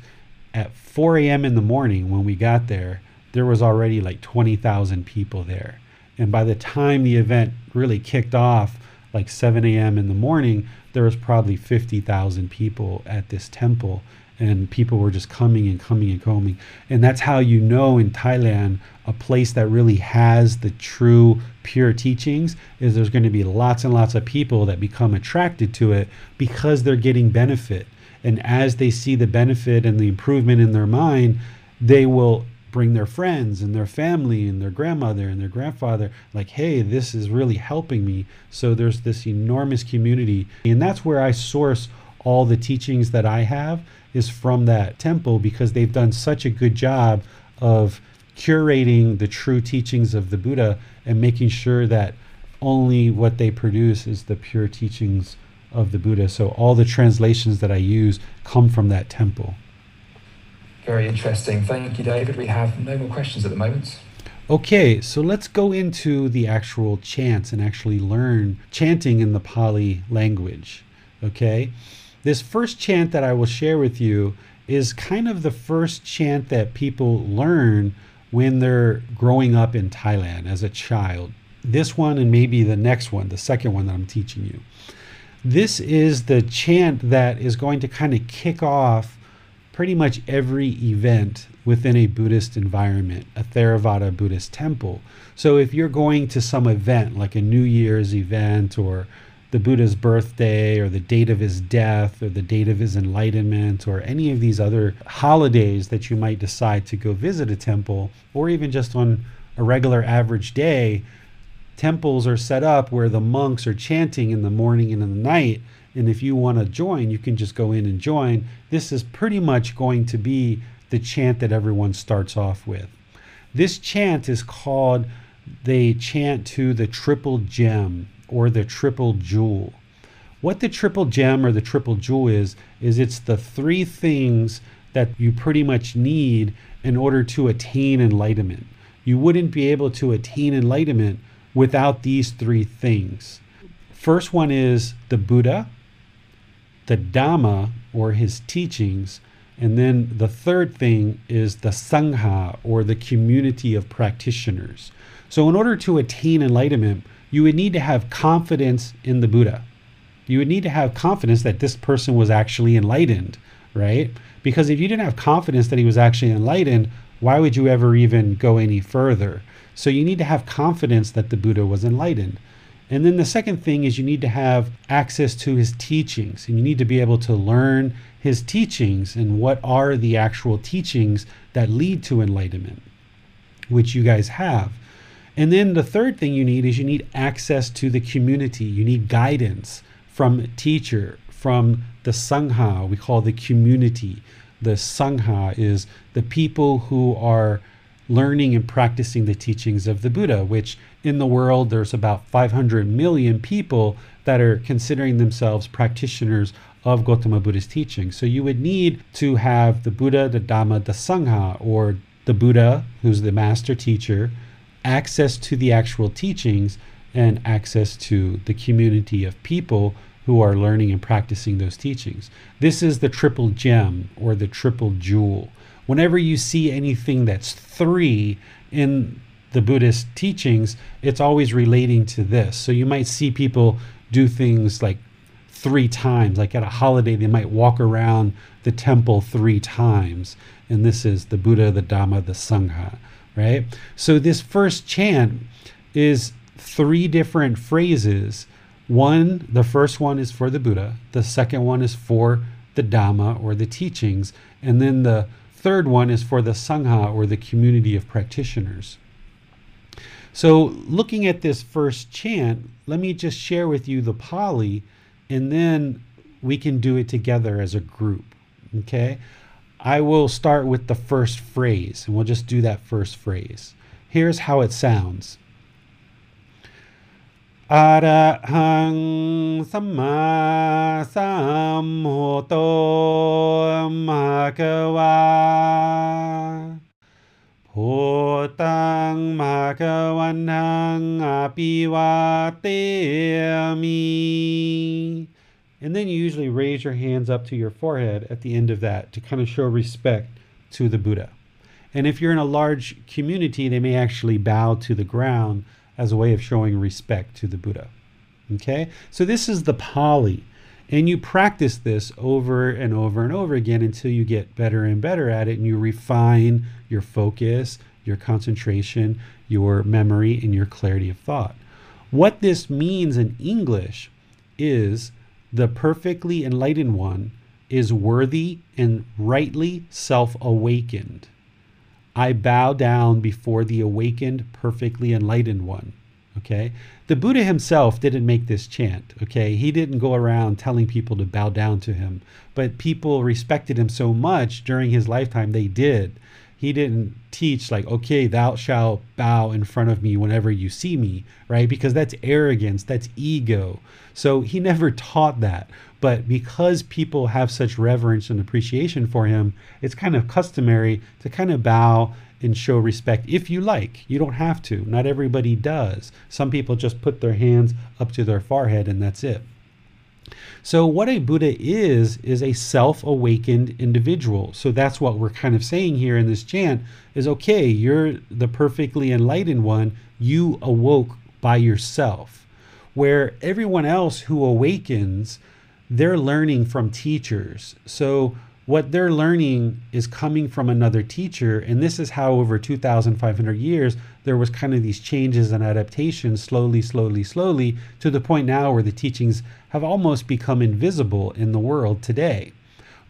at 4 a.m. in the morning when we got there. There was already like 20,000 people there. And by the time the event really kicked off, like 7 a.m. in the morning, there was probably 50,000 people at this temple. And people were just coming and coming and coming. And that's how you know in Thailand, a place that really has the true pure teachings is there's going to be lots and lots of people that become attracted to it because they're getting benefit. And as they see the benefit and the improvement in their mind, they will bring their friends and their family and their grandmother and their grandfather like hey this is really helping me. So there's this enormous community. And that's where i source all the teachings that i have is from that temple because they've done such a good job of curating the true teachings of the buddha and making sure that only what they produce is the pure teachings of the buddha. So all the translations that i use come from that temple very interesting. Thank you, David. We have no more questions at the moment. Okay, so let's go into the actual chants and actually learn chanting in the Pali language. Okay, this first chant that I will share with you is kind of the first chant that people learn when they're growing up in Thailand as a child. This one and maybe the next one, the second one that I'm teaching you. This is the chant that is going to kind of kick off pretty much every event within a Buddhist environment, a Theravada Buddhist temple. So if you're going to some event like a New Year's event or the Buddha's birthday or the date of his death or the date of his enlightenment or any of these other holidays that you might decide to go visit a temple or even just on a regular average day, temples are set up where the monks are chanting in the morning and in the night and if you want to join, you can just go in and join. This is pretty much going to be the chant that everyone starts off with. This chant is called the chant to the triple gem or the triple jewel. What the triple gem or the triple jewel is, is it's the three things that you pretty much need in order to attain enlightenment. You wouldn't be able to attain enlightenment without these three things. First one is the Buddha, the Dhamma or his teachings, and then the third thing is the Sangha or the community of practitioners. So, in order to attain enlightenment, you would need to have confidence in the Buddha. You would need to have confidence that this person was actually enlightened, right? Because if you didn't have confidence that he was actually enlightened, why would you ever even go any further? So, you need to have confidence that the Buddha was enlightened. And then the second thing is you need to have access to his teachings and you need to be able to learn his teachings and what are the actual teachings that lead to enlightenment, which you guys have. And then the third thing you need is you need access to the community. You need guidance from teacher, from the Sangha, we call the community. The Sangha is the people who are learning and practicing the teachings of the Buddha, which in the world there's about 500 million people that are considering themselves practitioners of Gautama Buddha's teaching. So you would need to have the Buddha, the Dhamma, the Sangha, or the Buddha, who's the master teacher, access to the actual teachings and access to the community of people who are learning and practicing those teachings. This is the triple gem or the triple jewel. Whenever you see anything that's three in the Buddhist teachings, it's always relating to this. So you might see people do things like three times, like at a holiday, they might walk around the temple three times. And this is the Buddha, the Dhamma, the Sangha, right? So this first chant is three different phrases. One, the first one is for the Buddha, the second one is for the Dhamma or the teachings, and then the third one is for the Sangha or the community of practitioners. So, looking at this first chant, let me just share with you the Pali, and then we can do it together as a group. Okay? I will start with the first phrase, and we'll just do that first phrase. Here's how it sounds. Arahang Samma Samhoto Bhagava And then you usually raise your hands up to your forehead at the end of that to kind of show respect to the Buddha. And if you're in a large community, they may actually bow to the ground as a way of showing respect to the Buddha. Okay? So this is the Pali. And you practice this over and over and over again until you get better and better at it and you refine your focus, your concentration, your memory, and your clarity of thought. What this means in English is the perfectly enlightened one is worthy and rightly self awakened. I bow down before the awakened, perfectly enlightened one. Okay. The Buddha himself didn't make this chant. Okay. He didn't go around telling people to bow down to him, but people respected him so much during his lifetime, they did. He didn't teach, like, okay, thou shalt bow in front of me whenever you see me, right? Because that's arrogance, that's ego. So he never taught that. But because people have such reverence and appreciation for him, it's kind of customary to kind of bow and show respect if you like. You don't have to. Not everybody does. Some people just put their hands up to their forehead and that's it. So, what a Buddha is, is a self awakened individual. So, that's what we're kind of saying here in this chant is okay, you're the perfectly enlightened one. You awoke by yourself. Where everyone else who awakens, they're learning from teachers. So, what they're learning is coming from another teacher and this is how over 2500 years there was kind of these changes and adaptations slowly slowly slowly to the point now where the teachings have almost become invisible in the world today.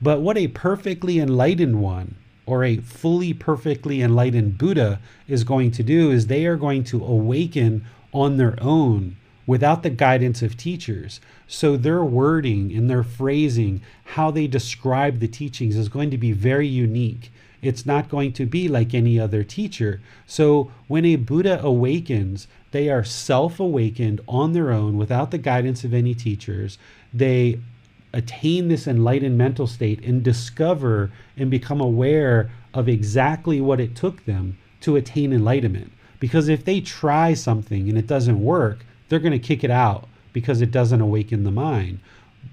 But what a perfectly enlightened one or a fully perfectly enlightened buddha is going to do is they are going to awaken on their own without the guidance of teachers. So their wording and their phrasing, how they describe the teachings is going to be very unique. It's not going to be like any other teacher. So when a Buddha awakens, they are self awakened on their own without the guidance of any teachers. They attain this enlightened mental state and discover and become aware of exactly what it took them to attain enlightenment. Because if they try something and it doesn't work, they're going to kick it out because it doesn't awaken the mind.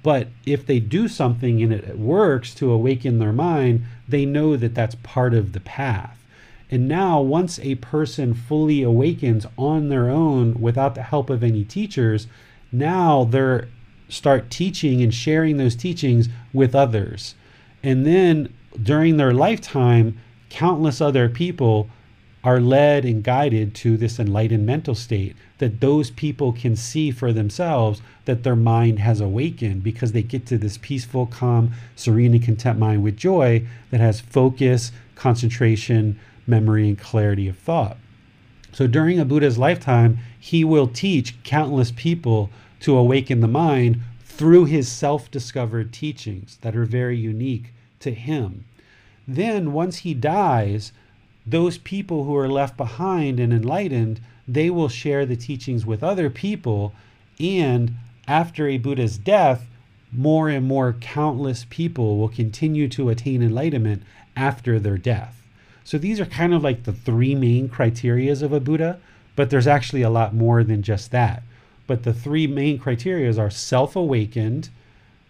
But if they do something and it works to awaken their mind, they know that that's part of the path. And now, once a person fully awakens on their own without the help of any teachers, now they're start teaching and sharing those teachings with others. And then during their lifetime, countless other people are led and guided to this enlightened mental state that those people can see for themselves that their mind has awakened because they get to this peaceful, calm, serene, and content mind with joy that has focus, concentration, memory, and clarity of thought. So during a Buddha's lifetime, he will teach countless people to awaken the mind through his self discovered teachings that are very unique to him. Then, once he dies, those people who are left behind and enlightened, they will share the teachings with other people. And after a Buddha's death, more and more countless people will continue to attain enlightenment after their death. So these are kind of like the three main criterias of a Buddha, but there's actually a lot more than just that. But the three main criteria are self awakened,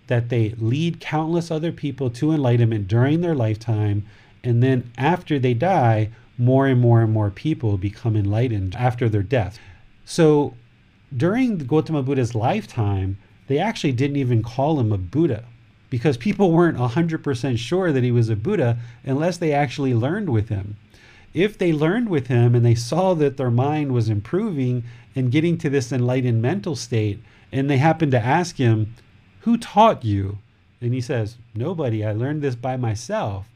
that they lead countless other people to enlightenment during their lifetime, and then after they die, more and more and more people become enlightened after their death. So during the Gautama Buddha's lifetime, they actually didn't even call him a Buddha because people weren't 100% sure that he was a Buddha unless they actually learned with him. If they learned with him and they saw that their mind was improving and getting to this enlightened mental state. And they happen to ask him, Who taught you? And he says, Nobody. I learned this by myself.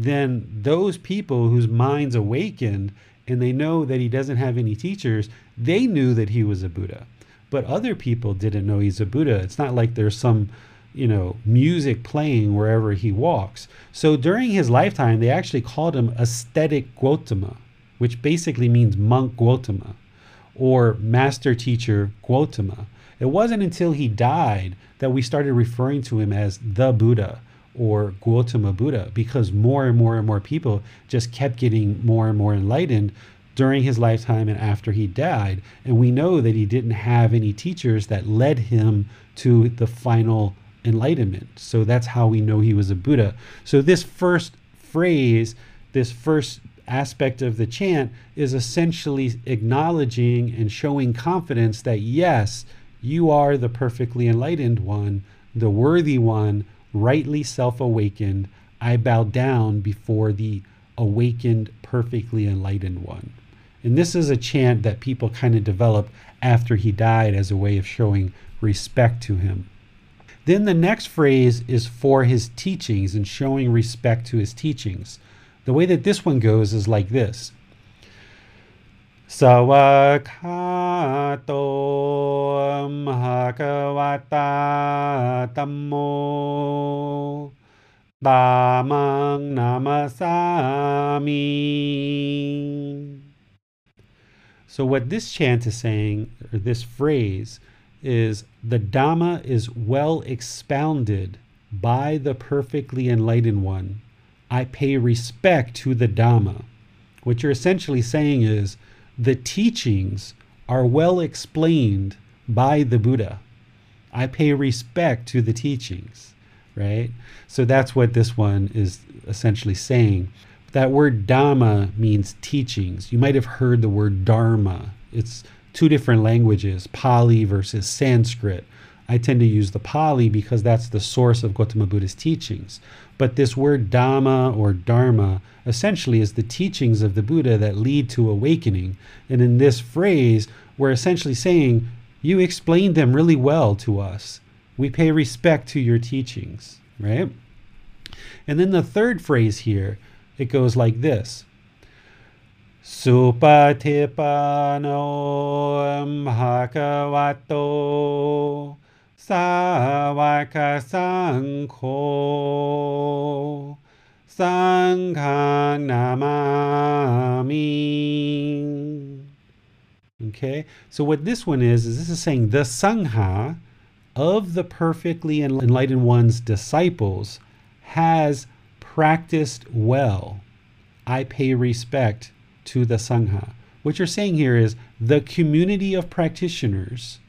Then those people whose minds awakened and they know that he doesn't have any teachers, they knew that he was a Buddha. But other people didn't know he's a Buddha. It's not like there's some, you know, music playing wherever he walks. So during his lifetime, they actually called him ascetic Gautama, which basically means monk Gautama or master teacher Gautama. It wasn't until he died that we started referring to him as the Buddha or Gautama Buddha because more and more and more people just kept getting more and more enlightened during his lifetime and after he died. And we know that he didn't have any teachers that led him to the final enlightenment. So that's how we know he was a Buddha. So this first phrase, this first aspect of the chant is essentially acknowledging and showing confidence that yes, you are the perfectly enlightened one, the worthy one, rightly self awakened. I bow down before the awakened, perfectly enlightened one. And this is a chant that people kind of developed after he died as a way of showing respect to him. Then the next phrase is for his teachings and showing respect to his teachings. The way that this one goes is like this. Sawakato Bhagavata Dhammo Dhammang Namasami. So, what this chant is saying, or this phrase, is the Dhamma is well expounded by the perfectly enlightened one I pay respect to the Dhamma. What you're essentially saying is the teachings are well explained by the Buddha. I pay respect to the teachings, right? So that's what this one is essentially saying. That word Dhamma means teachings. You might have heard the word Dharma. It's two different languages, Pali versus Sanskrit. I tend to use the Pali because that's the source of Gautama Buddha's teachings. But this word Dhamma or Dharma essentially is the teachings of the Buddha that lead to awakening. And in this phrase, we're essentially saying, You explained them really well to us. We pay respect to your teachings, right? And then the third phrase here, it goes like this Supatipano Bhagavato Savaka Sankho Sanghang Namami. Okay, so what this one is, is this is saying the Sangha of the perfectly enlightened one's disciples has practiced well. I pay respect to the Sangha. What you're saying here is the community of practitioners,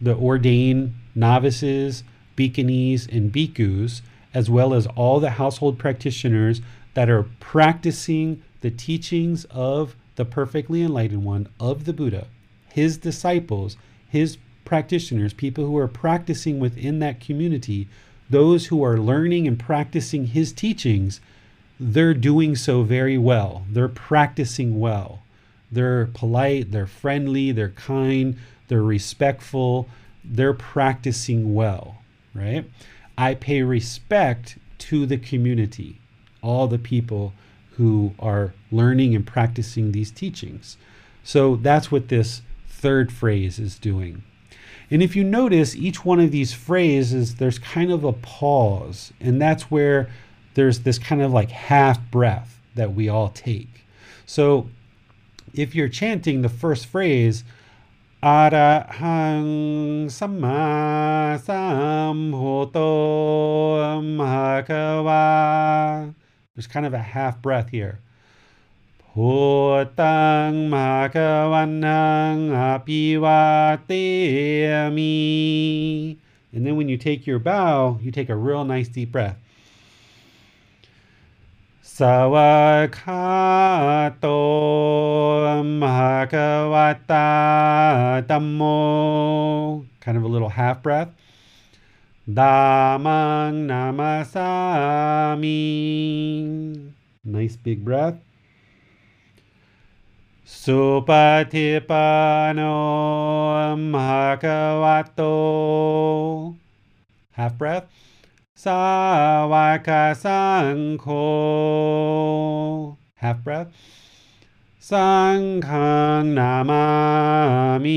the ordained novices, bhikkhunis, and bhikkhus, as well as all the household practitioners that are practicing the teachings of the perfectly enlightened one, of the Buddha, his disciples, his practitioners, people who are practicing within that community, those who are learning and practicing his teachings, they're doing so very well. They're practicing well. They're polite, they're friendly, they're kind, they're respectful, they're practicing well, right? I pay respect to the community, all the people who are learning and practicing these teachings. So that's what this third phrase is doing. And if you notice, each one of these phrases, there's kind of a pause, and that's where there's this kind of like half breath that we all take. So if you're chanting the first phrase, Arahang Samma Samhoto Bhagava, there's kind of a half breath here. Bhutang Bhagavanang Apivateyami. And then when you take your bow, you take a real nice deep breath. Sawakato Bhagavata Dhammo. Kind of a little half breath. Dhammang Namasami. Nice big breath. Supatipano Bhagavato. Half breath. Sawaka Sankho. Half breath. Sanghang Namami.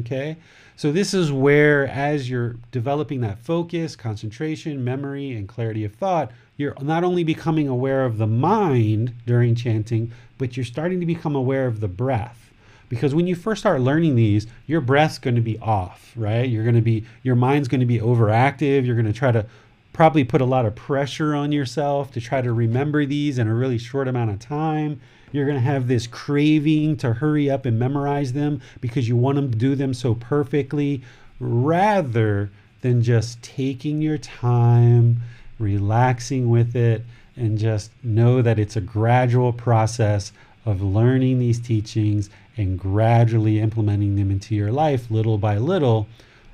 Okay? So, this is where, as you're developing that focus, concentration, memory, and clarity of thought, you're not only becoming aware of the mind during chanting, but you're starting to become aware of the breath because when you first start learning these your breath's going to be off right? You're going to be your mind's going to be overactive. You're going to try to probably put a lot of pressure on yourself to try to remember these in a really short amount of time. You're going to have this craving to hurry up and memorize them because you want them to do them so perfectly rather than just taking your time relaxing with it and just know that it's a gradual process of learning these teachings and gradually implementing them into your life little by little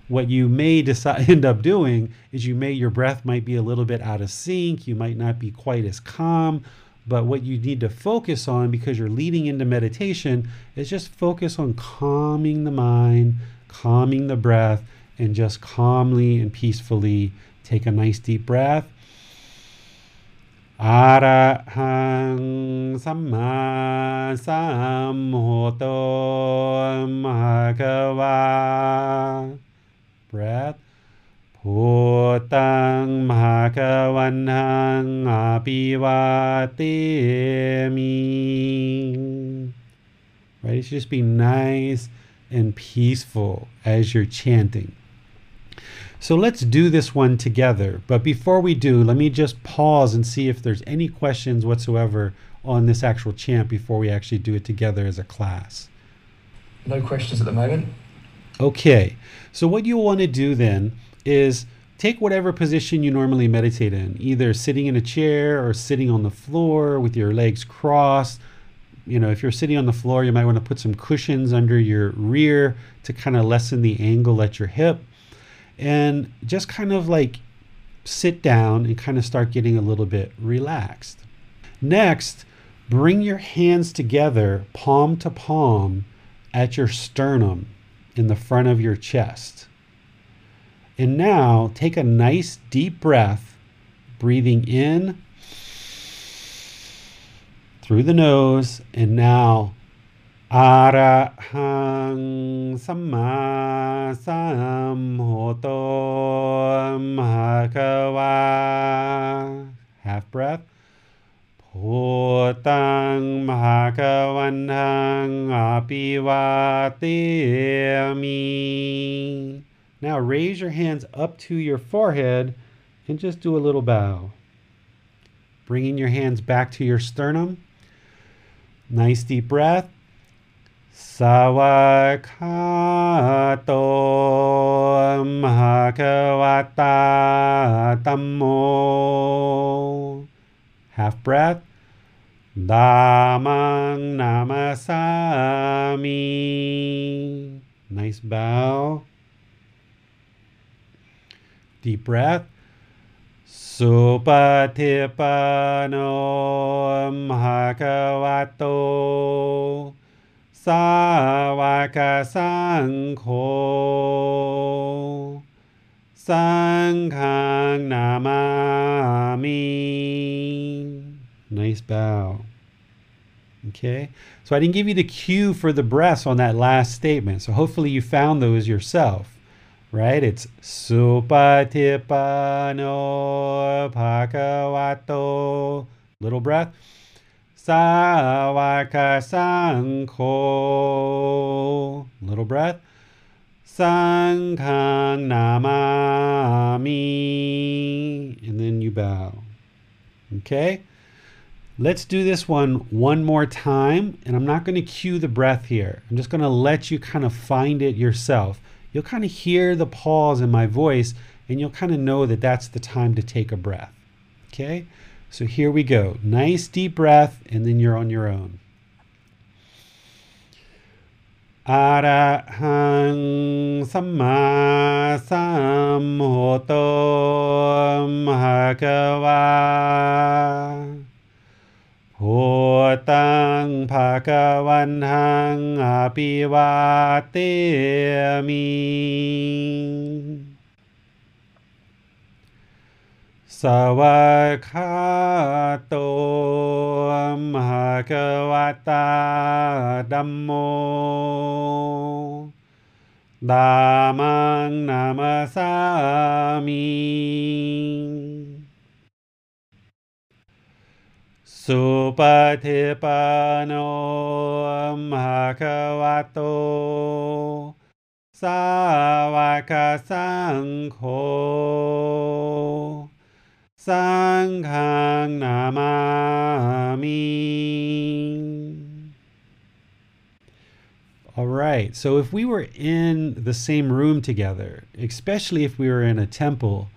what you may decide end up doing is you may your breath might be a little bit out of sync you might not be quite as calm but what you need to focus on because you're leading into meditation is just focus on calming the mind calming the breath and just calmly and peacefully take a nice deep breath Arahang Samma Samhoto Bhagava. Breath. Bhutang Bhagavanang Apivatemi. Right? It should just be nice and peaceful as you're chanting. So let's do this one together. But before we do, let me just pause and see if there's any questions whatsoever on this actual chant before we actually do it together as a class. No questions at the moment. Okay. So what you'll want to do then is take whatever position you normally meditate in, either sitting in a chair or sitting on the floor with your legs crossed. You know, if you're sitting on the floor, you might want to put some cushions under your rear to kind of lessen the angle at your hip and just kind of like sit down and kind of start getting a little bit relaxed. Next, bring your hands together, palm to palm, at your sternum in the front of your chest. And now take a nice deep breath, breathing in through the nose, and now Arahang Samma Samhoto Bhagava. Half breath. Bhutang Bhagavanang Apivatiyami. Now raise your hands up to your forehead and just do a little bow. Bringing your hands back to your sternum. Nice deep breath. สวาคาโตมหาควตาตัมโม half breath ดามังนามาสามี nice bow deep breath สุปฏิปโนมหาควโต Supatipano Bhagavato Sawaka Sangho Sanghang Namami. Nice bow. Okay, so I didn't give you the cue for the breaths on that last statement. So hopefully you found those yourself right? It's supatipano bhagavato. Little breath. Sawaka sankho. Little breath. Sanghang namami. And then you bow. Okay? Let's do this one one more time. And I'm not going to cue the breath here. I'm just going to let you kind of find it yourself you'll kind of hear the pause in my voice and you'll kind of know that that's the time to take a breath. Okay? So here we go. Nice deep breath, and then you're on your own. Arahang Samma Samhoto Bhagava Hotang Bhagavanang Apivatemi สวาคาโตมหากวาตาดัมโมดามังนามาสามีสุปฏิปันโนมหาวะโต สาวกสังโฆ Sanghang Namami. All right, so if we were in the same room together, especially if we were in a temple,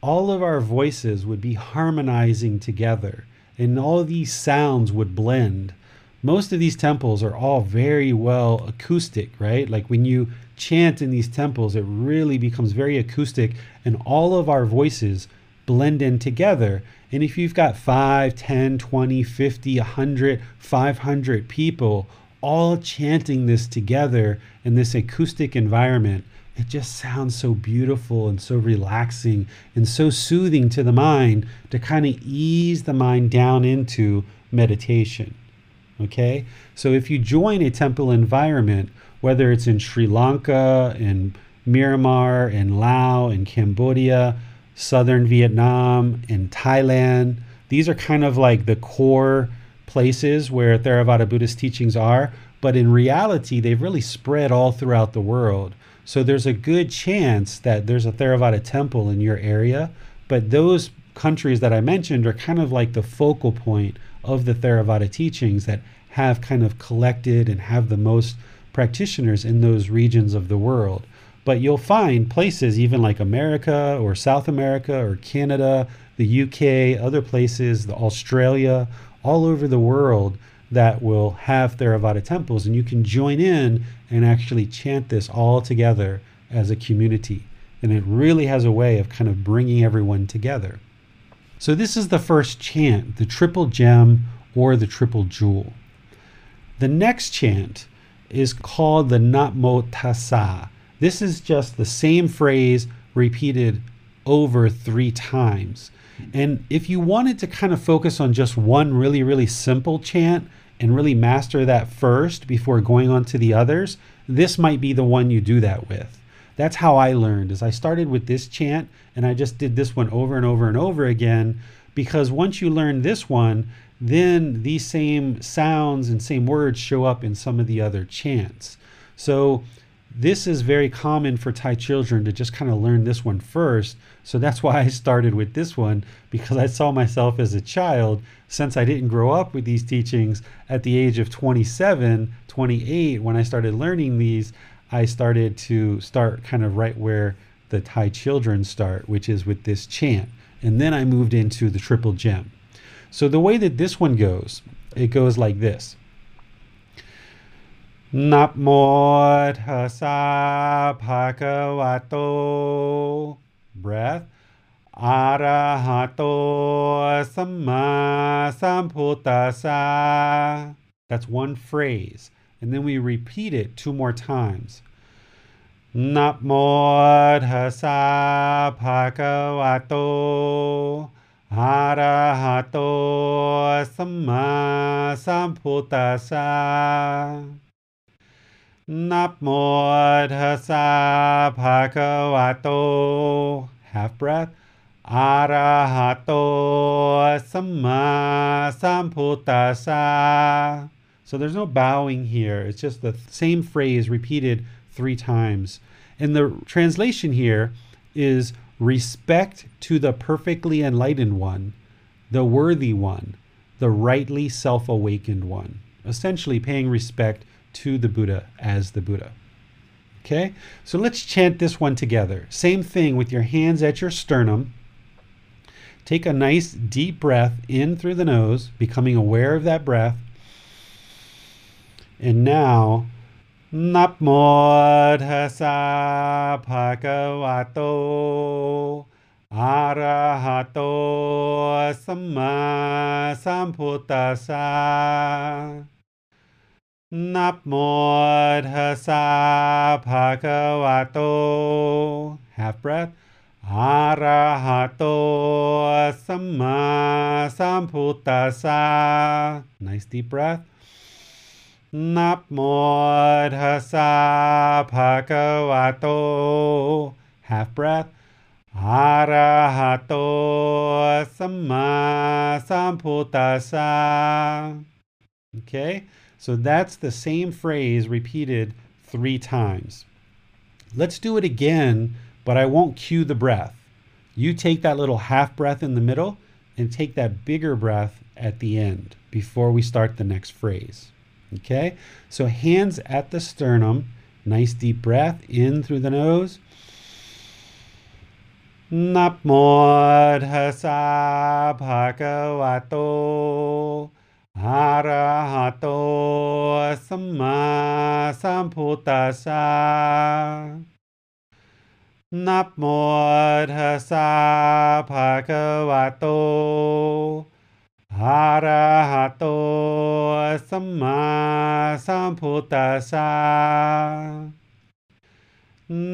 all of our voices would be harmonizing together and all these sounds would blend. Most of these temples are all very well acoustic, right? Like when you chant in these temples, it really becomes very acoustic, and all of our voices blend in together. And if you've got 5, 10, 20, 50, 100, 500 people all chanting this together in this acoustic environment, it just sounds so beautiful and so relaxing and so soothing to the mind to kind of ease the mind down into meditation. Okay? So if you join a temple environment, whether it's in Sri Lanka, in Myanmar, in Laos, in Cambodia, southern Vietnam, and Thailand, these are kind of like the core places where Theravada Buddhist teachings are, but in reality, they've really spread all throughout the world. So there's a good chance that there's a Theravada temple in your area, but those countries that I mentioned are kind of like the focal point of the Theravada teachings that have kind of collected and have the most practitioners in those regions of the world. But you'll find places, even like America or South America or Canada, the UK, other places, the Australia, all over the world that will have Theravada temples, and you can join in and actually chant this all together as a community. And it really has a way of kind of bringing everyone together. So, this is the first chant, the triple gem or the triple jewel. The next chant is called the Namo Tassa. This is just the same phrase repeated over three times. And if you wanted to kind of focus on just one really, really simple chant, and really master that first before going on to the others, this might be the one you do that with. That's how I learned is I started with this chant and I just did this one over and over and over again because once you learn this one, then these same sounds and same words show up in some of the other chants. So this is very common for Thai children to just kind of learn this one first. So that's why I started with this one because I saw myself as a child since I didn't grow up with these teachings at the age of 27, 28 when I started learning these, I started to start kind of right where the Thai children start, which is with this chant. And then I moved into the triple gem. So the way that this one goes, it goes like this. นะโมตัสสะภะคะวะโต breath อะระหะโตสัมมาสัมพุทธัสสะ that's one phrase and then we repeat it two more times นะโมตัสสะภะคะวะโตอะระหะโตสัมมาสัมพุทธัสสะ Namo tassa. Half breath. Arahato samma sambuddhassa. So there's no bowing here. It's just the same phrase repeated three times. And the translation here is respect to the perfectly enlightened one, the worthy one, the rightly self awakened one. Essentially, paying respect to the Buddha as the Buddha. Okay, so let's chant this one together. Same thing with your hands at your sternum. Take a nice deep breath in through the nose, becoming aware of that breath. And now, Namo tassa bhagavato arahato sambuddhassa นับโมทัสสะภะคะวะโต half breath อะระหะโตสัมมาสัมพุทธัสสะ nice deep breath นับโมทัสสะภะคะวะโต half breath อะระหะโตสัมมาสัมพุทธัสสะ okay so that's the same phrase repeated three times. Let's do it again, but I won't cue the breath. You take that little half breath in the middle and take that bigger breath at the end before we start the next phrase. Okay? So hands at the sternum, nice deep breath in through the nose. Namo tassa bhagavato อะระหะโตสัมมาสัมพุทธัสสะนับโมทัสสะภะคะวะโตอะระหะโตสัมมาสัมพุทธัสสะ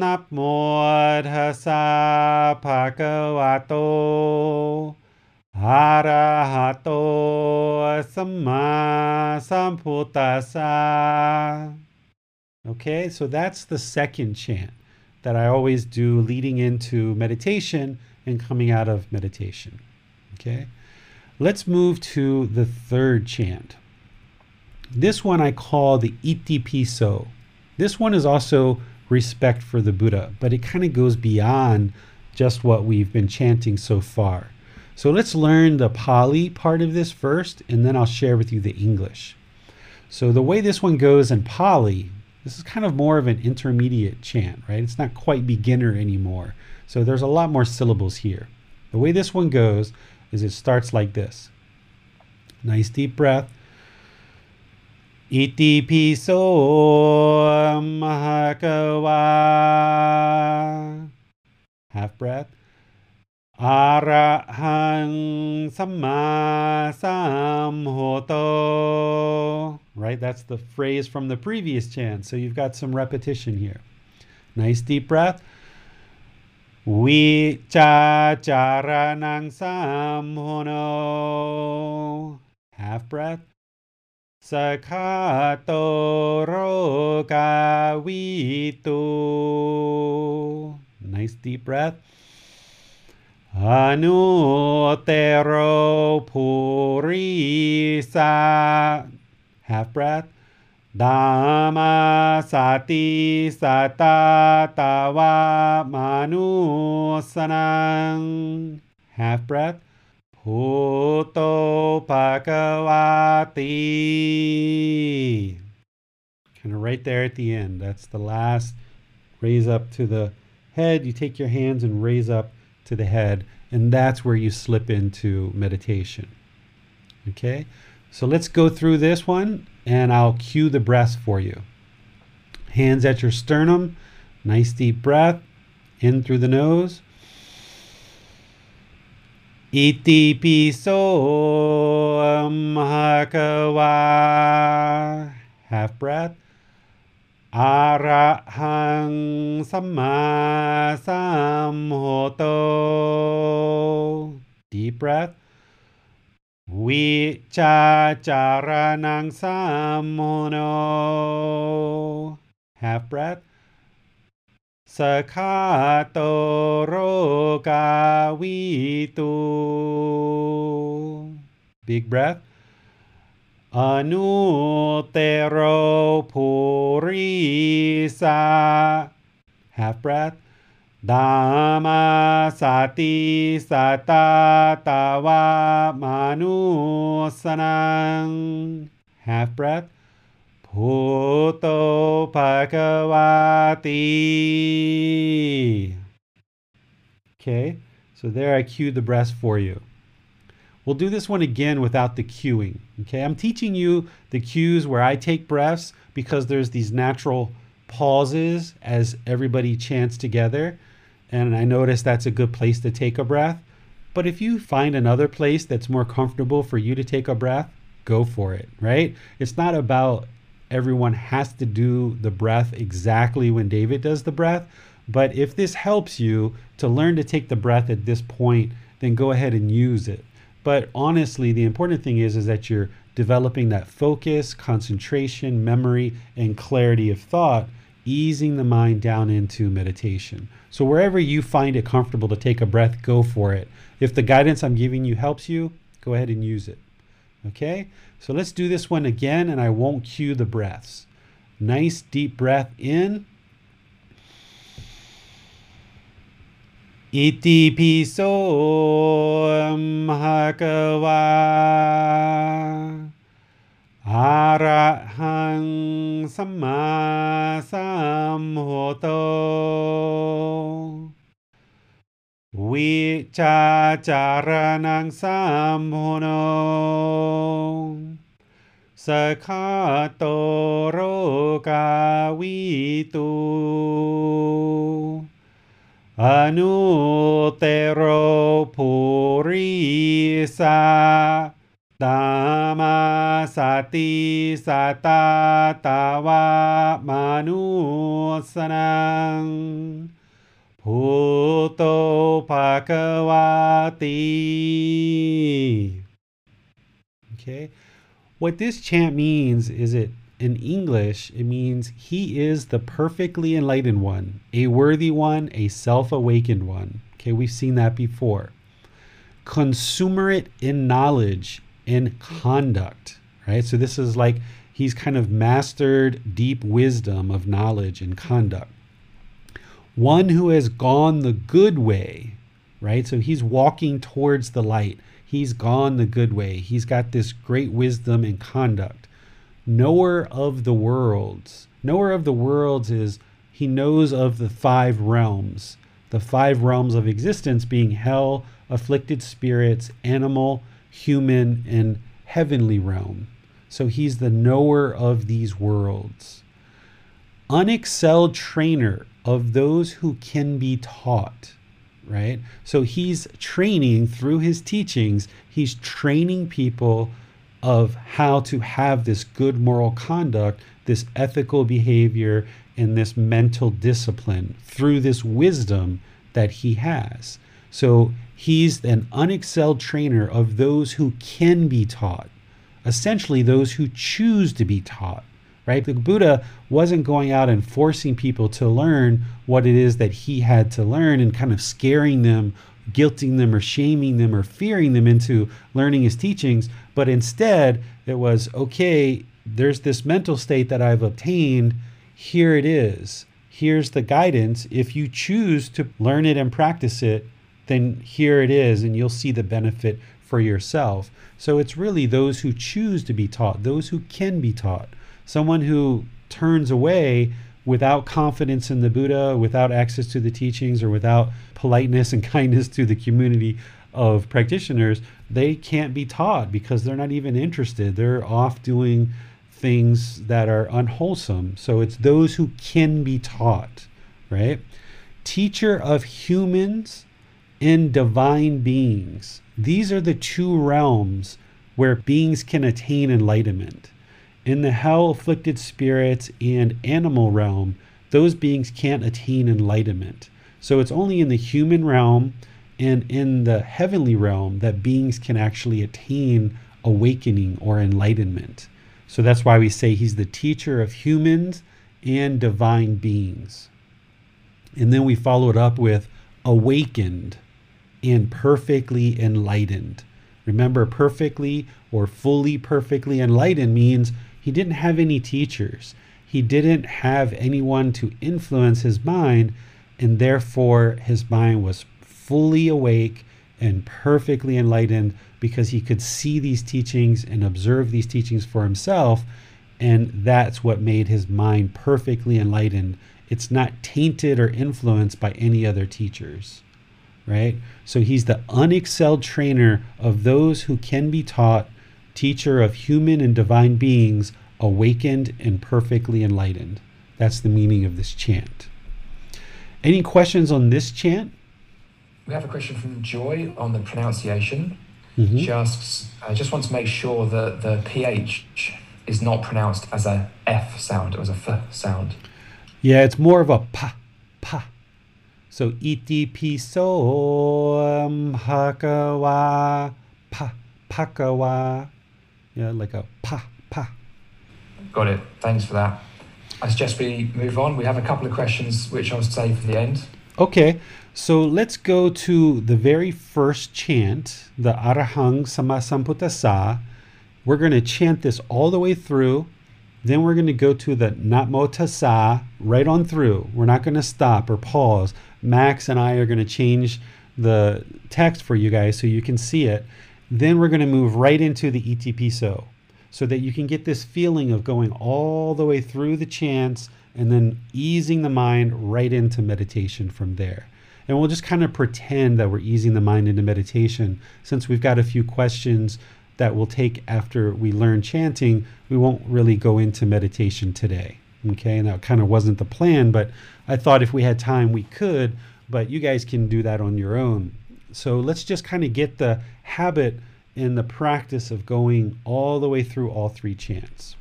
นับโมทัสสะภะคะวะโต Arahato Samma Sambuddhassa. Okay, so that's the second chant that I always do leading into meditation and coming out of meditation. Okay, let's move to the third chant. This one I call the Iti Piso. This one is also respect for the Buddha, but it kind of goes beyond just what we've been chanting so far. So let's learn the Pali part of this first, and then I'll share with you the English. So the way this one goes in Pali, this is kind of more of an intermediate chant, right? It's not quite beginner anymore. So there's a lot more syllables here. The way this one goes is it starts like this. Nice deep breath. Iti piso bhagava. Half breath. Arahang Sama Samhoto. Right? That's the phrase from the previous chant. So you've got some repetition here. Nice deep breath. Vichacharanang Samhono. Half breath. Sakato rogavitu. Nice deep breath. Anutero purisa. Half breath. Dhamma sati sata tawa manusanang. Half breath. Bhuto Bhagavati. Kind of right there at the end. That's the last raise up to the head. You take your hands and raise up to the head, and that's where you slip into meditation. Okay? So let's go through this one, and I'll cue the breath for you. Hands at your sternum, nice deep breath in through the nose. Iti piso bhagava. Half breath. Arahang samma samhoto. Deep breath. Vichacharanang samono. Half breath. Sakato rogavitu. Big breath. Anutero purisa. Half breath. Dhamma sati sata tawa manusanang. Half breath. Bhuto Bhagavati. Okay, so there I cued the breath for you. We'll do this one again without the cueing. Okay, I'm teaching you the cues where I take breaths because there's these natural pauses as everybody chants together. And I notice that's a good place to take a breath. But if you find another place that's more comfortable for you to take a breath, go for it, right? It's not about everyone has to do the breath exactly when David does the breath. But if this helps you to learn to take the breath at this point, then go ahead and use it. But honestly, the important thing is, is that you're developing that focus, concentration, memory, and clarity of thought, easing the mind down into meditation. So wherever you find it comfortable to take a breath, go for it. If the guidance I'm giving you helps you, go ahead and use it. Okay? So let's do this one again, and I won't cue the breaths. Nice deep breath in. อิติปิโสมหกวาอระหังสัมมาสัมโหโต วิจารณังสัมโหโนสขาโตโรกาวิตู rogavitu Anutero purisa Dhamma sati sata tawa manusanang Bhuto Bhagavati. Okay. What this chant means is it in English, it means he is the perfectly enlightened one, a worthy one, a self awakened one. Okay, we've seen that before. Consumerate in knowledge and conduct, right? So this is like he's kind of mastered deep wisdom of knowledge and conduct one who has gone the good way, right? So he's walking towards the light. He's gone the good way. He's got this great wisdom and conduct. Knower of the worlds. Knower of the worlds is he knows of the five realms, the five realms of existence being hell, afflicted spirits, animal, human, and heavenly realm. So he's the knower of these worlds. Unexcelled trainer of those who can be taught, right? So he's training through his teachings, he's training people of how to have this good moral conduct, this ethical behavior, and this mental discipline through this wisdom that he has. So he's an unexcelled trainer of those who can be taught, essentially those who choose to be taught, right? The Buddha wasn't going out and forcing people to learn what it is that he had to learn and kind of scaring them, guilting them, or shaming them, or fearing them into learning his teachings, but instead it was okay, there's this mental state that I've obtained, here it is. Here's the guidance. If you choose to learn it and practice it, then here it is, and you'll see the benefit for yourself. So it's really those who choose to be taught, those who can be taught. Someone who turns away without confidence in the Buddha, without access to the teachings, or without politeness and kindness to the community of practitioners, they can't be taught because they're not even interested. They're off doing things that are unwholesome. So it's those who can be taught, right? Teacher of humans and divine beings. These are the two realms where beings can attain enlightenment. In the hell afflicted spirits and animal realm, those beings can't attain enlightenment. So it's only in the human realm and in the heavenly realm that beings can actually attain awakening or enlightenment. So that's why we say he's the teacher of humans and divine beings. And then we follow it up with awakened and perfectly enlightened. Remember, perfectly or fully perfectly enlightened means he didn't have any teachers. He didn't have anyone to influence his mind, and therefore his mind was fully awake and perfectly enlightened because he could see these teachings and observe these teachings for himself. And that's what made his mind perfectly enlightened. It's not tainted or influenced by any other teachers right? So he's the unexcelled trainer of those who can be taught, teacher of human and divine beings, awakened and perfectly enlightened. That's the meaning of this chant. Any questions on this chant? We have a question from Joy on the pronunciation. Mm-hmm. She asks, I just want to make sure that the PH is not pronounced as a F sound or as a F sound. Yeah, it's more of a pa, pa. So iti piso hakawa pa pakawa. Yeah, like a pa pa. Got it. Thanks for that. I suggest we move on. We have a couple of questions which I'll save for the end. Okay, so let's go to the very first chant, the Arahang Samasambuddhassa. We're going to chant this all the way through. Then we're going to go to the Namo Tassa right on through. We're not going to stop or pause. Max and I are going to change the text for you guys so you can see it. Then we're going to move right into the Iti Piso so that you can get this feeling of going all the way through the chants and then easing the mind right into meditation from there. And we'll just kind of pretend that we're easing the mind into meditation since we've got a few questions that we'll take after we learn chanting. We won't really go into meditation today. Okay, and that kind of wasn't the plan, but I thought if we had time, we could, but you guys can do that on your own. So let's just kind of get the habit and the practice of going all the way through all three chants.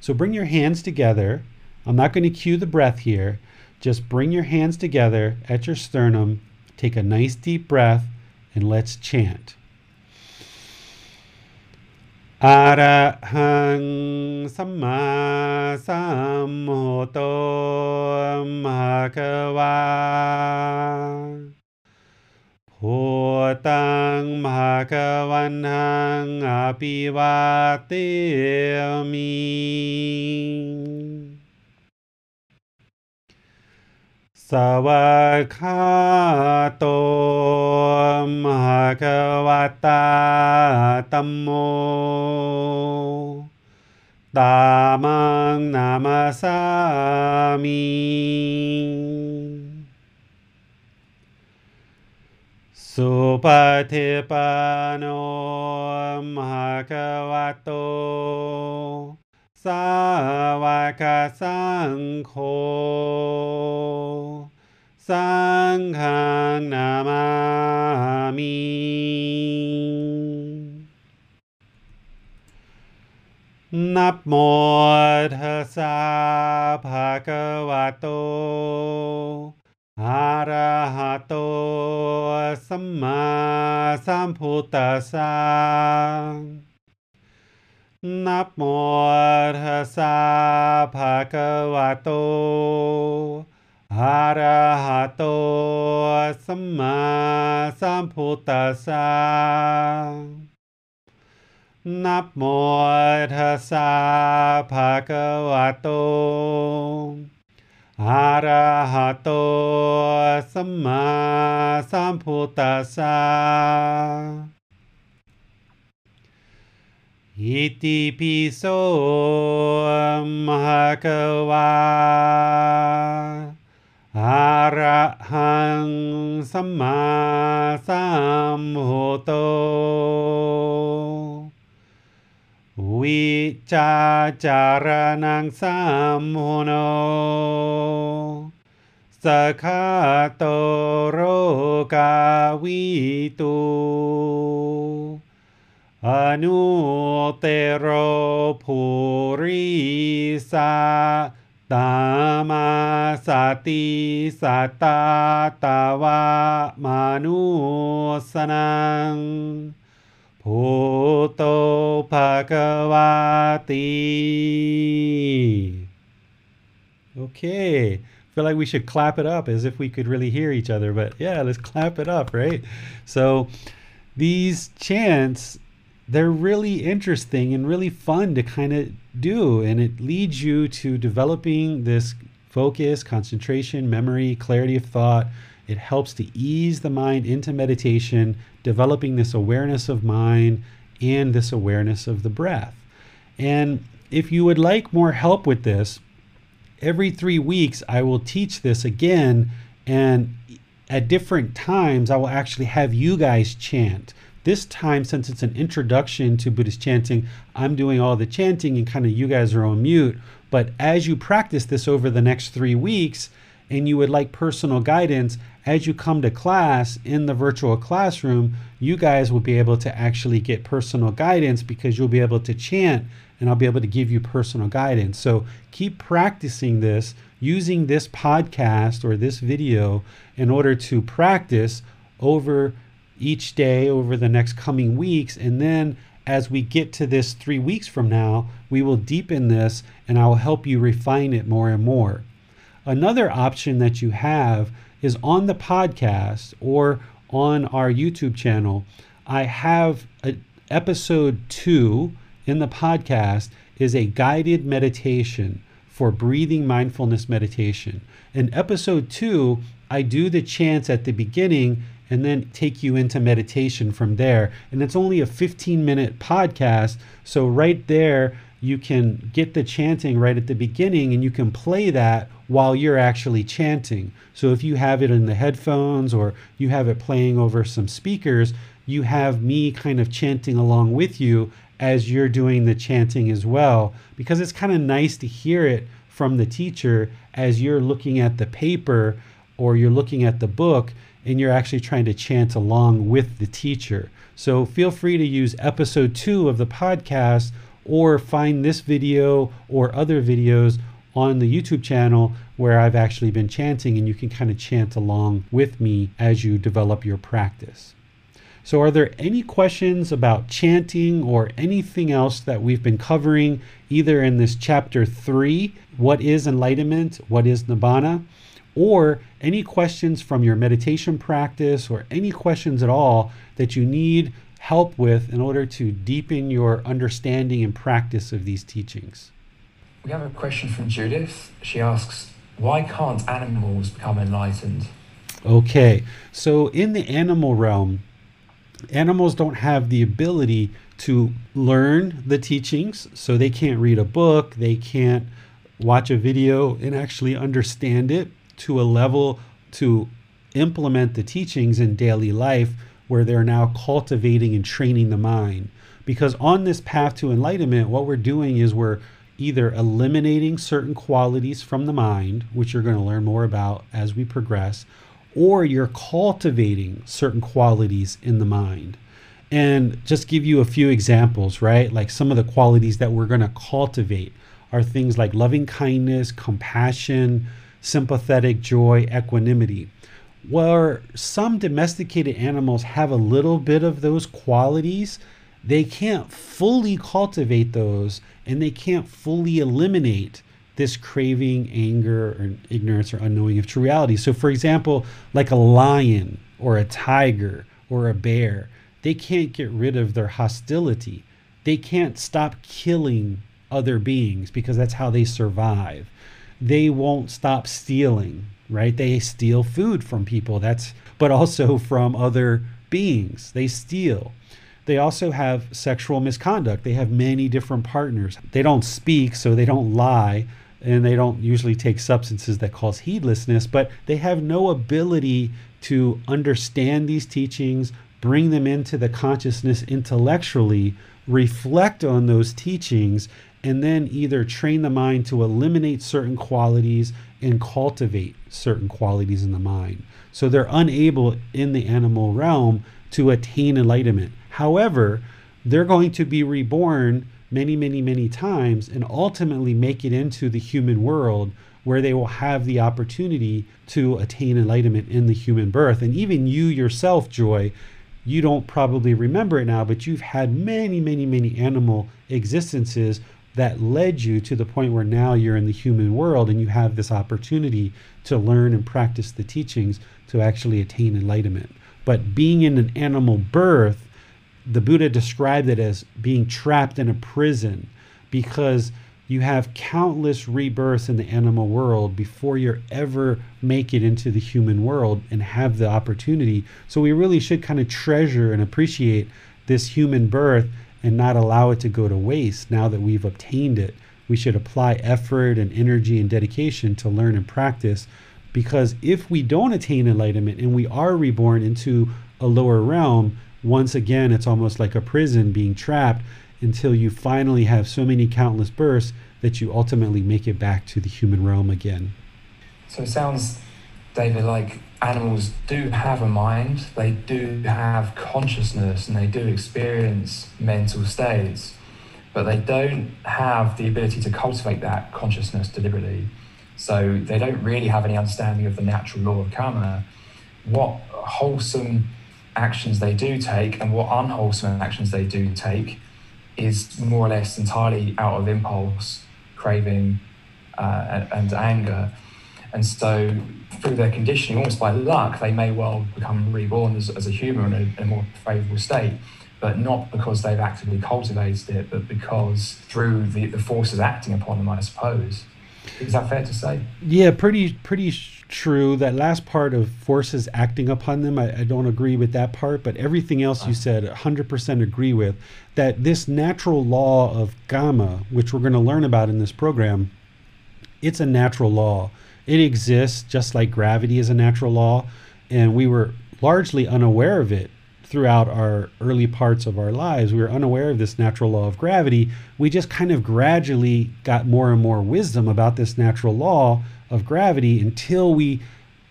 So bring your hands together. I'm not going to cue the breath here. Just bring your hands together at your sternum. Take a nice deep breath and let's chant. Arahang Samma Samhoto หัวตังมะคะวันหังอภิวาเตมิสวากขาโตมหะคะวะตาตัมโม ตามังนามาสามิ สุปฏิปันโนมหะคะวะโต สาวกสังโฆ สังฆนามามิ นับโมทัสสะภะคะวะโต อะระหะโตสัมมาสัมพุทธัสสะนะโมตัสสะภะคะวะโตอะระหะโตสัมมาสัมพุทธัสสะนะโมตัสสะภะคะวะโต हरहतो सम्मा सम्भुतसा। इति पिसो महकवा। हरहं सम्मा सम्भूतो। วิจาจารนังสัมโมโนสคาโตโรกาวิตูอนุเตโรภูริสาตามาสติสัตตาตาวามานุสนัง होतो Okay, feel like we should clap it up as if we could really hear each other, but yeah, let's clap it up, right? So these chants, they're really interesting and really fun to kind of do, and it leads you to developing this focus, concentration, memory, clarity of thought, it helps to ease the mind into meditation developing this awareness of mind and this awareness of the breath and if you would like more help with this every three weeks i will teach this again and at different times i will actually have you guys chant this time, since it's an introduction to Buddhist chanting, I'm doing all the chanting and kind of you guys are on mute. But as you practice this over the next three weeks and you would like personal guidance, as you come to class in the virtual classroom, you guys will be able to actually get personal guidance because you'll be able to chant and I'll be able to give you personal guidance. So keep practicing this using this podcast or this video in order to practice over each day over the next coming weeks. And then as we get to this three weeks from now, we will deepen this and I will help you refine it more and more. Another option that you have is on the podcast or on our YouTube channel. I have a, episode two in the podcast is a guided meditation for breathing mindfulness meditation. In episode two, I do the chants at the beginning and then take you into meditation from there. And it's only a 15 minute podcast. So, right there, you can get the chanting right at the beginning and you can play that while you're actually chanting. So, if you have it in the headphones or you have it playing over some speakers, you have me kind of chanting along with you as you're doing the chanting as well, because it's kind of nice to hear it from the teacher as you're looking at the paper or you're looking at the book and you're actually trying to chant along with the teacher. So feel free to use episode two of the podcast or find this video or other videos on the YouTube channel where I've actually been chanting and you can kind of chant along with me as you develop your practice. So, are there any questions about chanting or anything else that we've been covering either in this chapter three, What is Enlightenment? What is Nibbana? or any questions from your meditation practice or any questions at all that you need help with in order to deepen your understanding and practice of these teachings. We have a question from Judith. She asks, Why can't animals become enlightened? Okay, so in the animal realm, animals don't have the ability to learn the teachings, so they can't read a book, they can't watch a video and actually understand it to a level to implement the teachings in daily life where they're now cultivating and training the mind. Because on this path to enlightenment, what we're doing is we're either eliminating certain qualities from the mind, which you're going to learn more about as we progress, or you're cultivating certain qualities in the mind. And just give you a few examples, right? Like some of the qualities that we're going to cultivate are things like loving kindness, compassion, sympathetic joy, equanimity. Where some domesticated animals have a little bit of those qualities, they can't fully cultivate those and they can't fully eliminate this craving, anger, or ignorance or unknowing of true reality. So, for example, like a lion or a tiger or a bear, they can't get rid of their hostility. They can't stop killing other beings because that's how they survive. They won't stop stealing, right? They steal food from people. That's but also from other beings. They steal. They also have sexual misconduct. They have many different partners. They don't speak, so they don't lie, and they don't usually take substances that cause heedlessness, but they have no ability to understand these teachings, bring them into the consciousness intellectually, reflect on those teachings, and then either train the mind to eliminate certain qualities and cultivate certain qualities in the mind. So they're unable in the animal realm to attain enlightenment. However, they're going to be reborn many, many, many times and ultimately make it into the human world where they will have the opportunity to attain enlightenment in the human birth. And even you yourself, Joy, you don't probably remember it now, but you've had many, many, many animal existences that led you to the point where now you're in the human world and you have this opportunity to learn and practice the teachings to actually attain enlightenment. But being in an animal birth the Buddha described it as being trapped in a prison because you have countless rebirths in the animal world before you ever make it into the human world and have the opportunity. So we really should kind of treasure and appreciate this human birth and not allow it to go to waste now that we've obtained it. We should apply effort and energy and dedication to learn and practice because if we don't attain enlightenment and we are reborn into a lower realm, once again, it's almost like a prison being trapped until you finally have so many countless births that you ultimately make it back to the human realm again. So it sounds, David, like animals do have a mind, they do have consciousness, and they do experience mental states, but they don't have the ability to cultivate that consciousness deliberately. So they don't really have any understanding of the natural law of karma. What wholesome actions they do take and what unwholesome actions they do take is more or less entirely out of impulse, craving, uh, and, and, anger. And so, through their conditioning, almost by luck, they may well become reborn as, as a human in a, in a more favorable state, but not because they've actively cultivated it, but because through the, the forces acting upon them, I suppose. Is that fair to say? Yeah, pretty pretty true. That last part of forces acting upon them, I, I don't agree with that part. But everything else you ah. said, 100% agree with. That this natural law of karma, which we're going to learn about in this program, it's a natural law. It exists just like gravity is a natural law, and we were largely unaware of it throughout our early parts of our lives. We were unaware of this natural law of gravity. We just kind of gradually got more and more wisdom about this natural law of gravity until we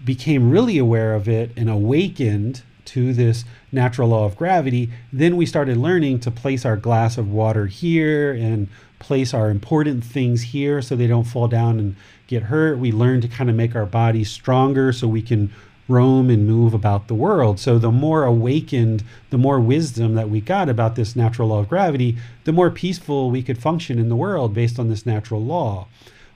became really aware of it and awakened to this natural law of gravity. Then we started learning to place our glass of water here and place our important things here so they don't fall down and get hurt. We learn to kind of make our bodies stronger so we can roam and move about the world. So the more awakened, the more wisdom that we got about this natural law of gravity, the more peaceful we could function in the world based on this natural law.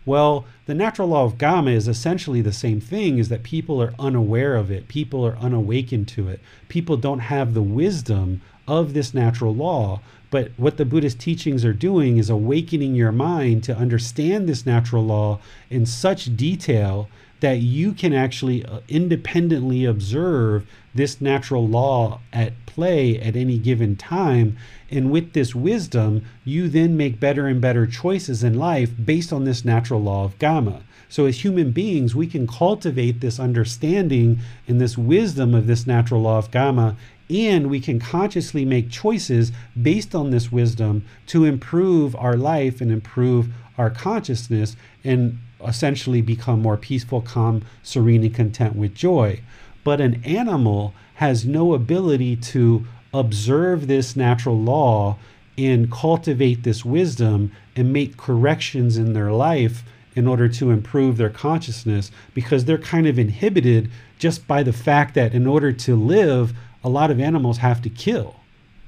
Well, the natural law of karma is essentially the same thing is that people are unaware of it. People are unawakened to it. People don't have the wisdom of this natural law. But what the Buddhist teachings are doing is awakening your mind to understand this natural law in such detail that you can actually uh, independently observe this natural law at play at any given time. And with this wisdom, you then make better and better choices in life based on this natural law of karma. So, as human beings, we can cultivate this understanding and this wisdom of this natural law of karma, and we can consciously make choices based on this wisdom to improve our life and improve our consciousness. And essentially become more peaceful, calm, serene, and content with joy. But an animal has no ability to observe this natural law and cultivate this wisdom and make corrections in their life in order to improve their consciousness because they're kind of inhibited just by the fact that in order to live, a lot of animals have to kill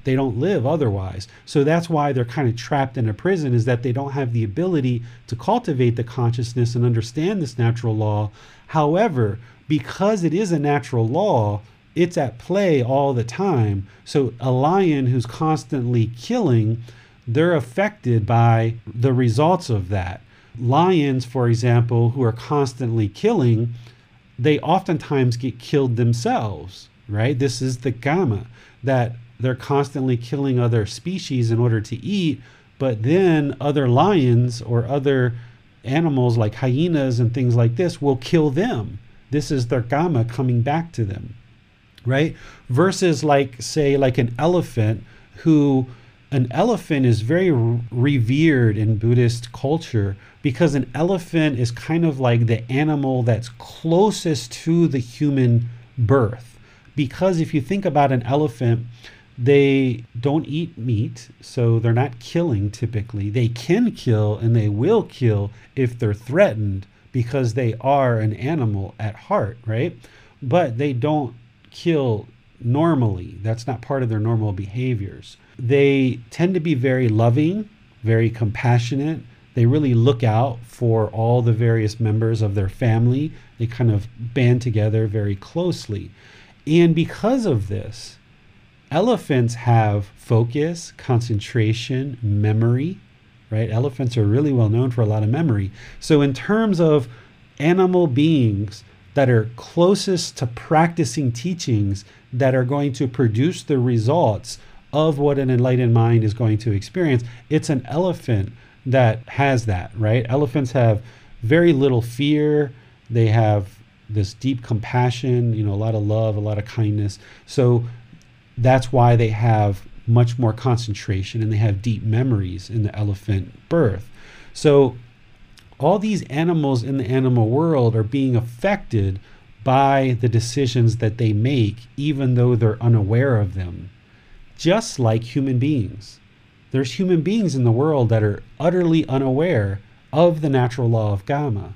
they don't live otherwise. So that's why they're kind of trapped in a prison is that they don't have the ability to cultivate the consciousness and understand this natural law. However, because it is a natural law, it's at play all the time. So a lion who's constantly killing, they're affected by the results of that. Lions, for example, who are constantly killing, they oftentimes get killed themselves, right? This is the karma that they're constantly killing other species in order to eat, but then other lions or other animals like hyenas and things like this will kill them. This is their karma coming back to them, right? Versus, like, say, like an elephant who an elephant is very revered in Buddhist culture because an elephant is kind of like the animal that's closest to the human birth. Because if you think about an elephant, they don't eat meat, so they're not killing typically. They can kill and they will kill if they're threatened because they are an animal at heart, right? But they don't kill normally. That's not part of their normal behaviors. They tend to be very loving, very compassionate. They really look out for all the various members of their family. They kind of band together very closely. And because of this, elephants have focus, concentration, memory, right? Elephants are really well known for a lot of memory. So, in terms of animal beings that are closest to practicing teachings that are going to produce the results of what an enlightened mind is going to experience. It's an elephant that has that, right? Elephants have very little fear. They have this deep compassion, you know, a lot of love, a lot of kindness. So that's why they have much more concentration and they have deep memories in the elephant birth. So all these animals in the animal world are being affected by the decisions that they make, even though they're unaware of them just like human beings. There's human beings in the world that are utterly unaware of the natural law of karma,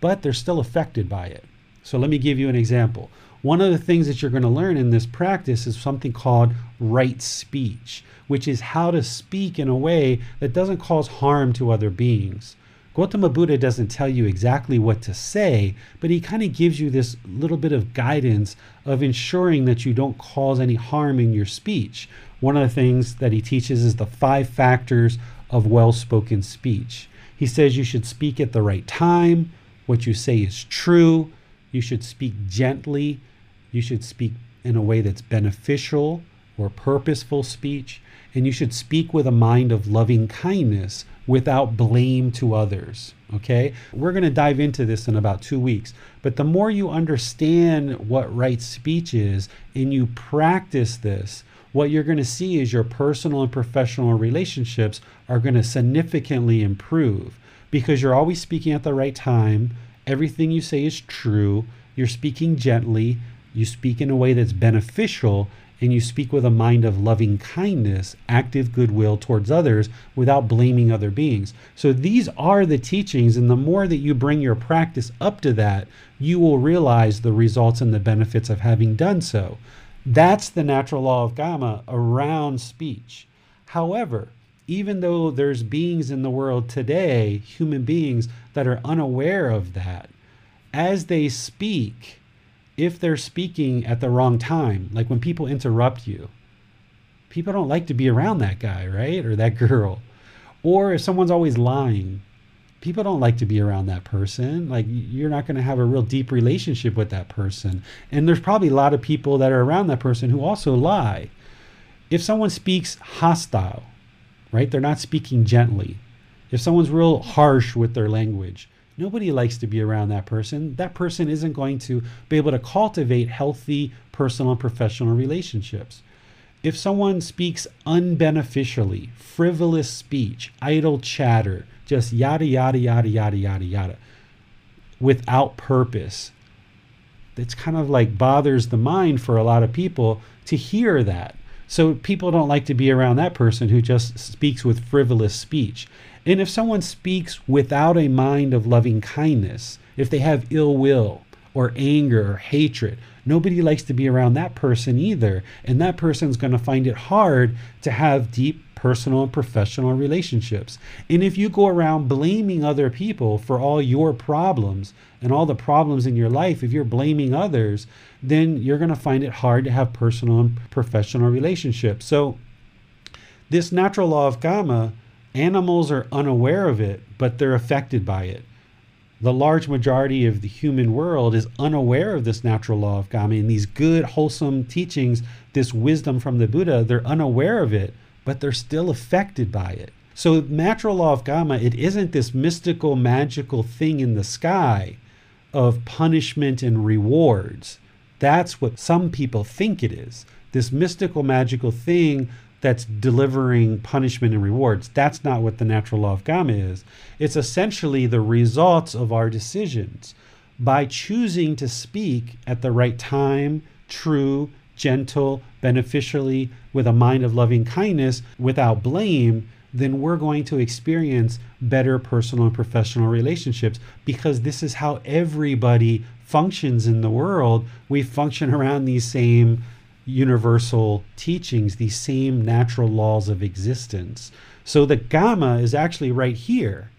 but they're still affected by it. So let me give you an example. One of the things that you're going to learn in this practice is something called right speech, which is how to speak in a way that doesn't cause harm to other beings. Gautama Buddha doesn't tell you exactly what to say, but he kind of gives you this little bit of guidance of ensuring that you don't cause any harm in your speech. One of the things that he teaches is the five factors of well spoken speech. He says you should speak at the right time, what you say is true, you should speak gently, you should speak in a way that's beneficial or purposeful speech, and you should speak with a mind of loving kindness without blame to others. Okay? We're going to dive into this in about two weeks. But the more you understand what right speech is and you practice this, what you're going to see is your personal and professional relationships are going to significantly improve because you're always speaking at the right time. Everything you say is true. You're speaking gently. You speak in a way that's beneficial and you speak with a mind of loving kindness, active goodwill towards others without blaming other beings. So these are the teachings, and the more that you bring your practice up to that, you will realize the results and the benefits of having done so. That's the natural law of karma around speech. However, even though there's beings in the world today, human beings, that are unaware of that, as they speak, if they're speaking at the wrong time, like when people interrupt you, people don't like to be around that guy, right? Or that girl. Or if someone's always lying, people don't like to be around that person. Like you're not going to have a real deep relationship with that person. And there's probably a lot of people that are around that person who also lie. If someone speaks hostile, right? They're not speaking gently. If someone's real harsh with their language, Nobody likes to be around that person. That person isn't going to be able to cultivate healthy personal and professional relationships. If someone speaks unbeneficially, frivolous speech, idle chatter, just yada, yada, yada, yada, yada, yada, without purpose, it's kind of like bothers the mind for a lot of people to hear that. So people don't like to be around that person who just speaks with frivolous speech. And if someone speaks without a mind of loving kindness, if they have ill will or anger or hatred, Nobody likes to be around that person either. And that person's going to find it hard to have deep personal and professional relationships. And if you go around blaming other people for all your problems and all the problems in your life, if you're blaming others, then you're going to find it hard to have personal and professional relationships. So, this natural law of karma, animals are unaware of it, but they're affected by it the large majority of the human world is unaware of this natural law of karma and these good, wholesome teachings, this wisdom from the Buddha, they're unaware of it, but they're still affected by it. So, natural law of karma, it isn't this mystical, magical thing in the sky of punishment and rewards. That's what some people think it is. This mystical, magical thing that's delivering punishment and rewards. That's not what the natural law of karma is. It's essentially the results of our decisions. By choosing to speak at the right time, true, gentle, beneficially, with a mind of loving kindness, without blame, then we're going to experience better personal and professional relationships because this is how everybody functions in the world. We function around these same universal teachings, these same natural laws of existence. So the karma is actually right here,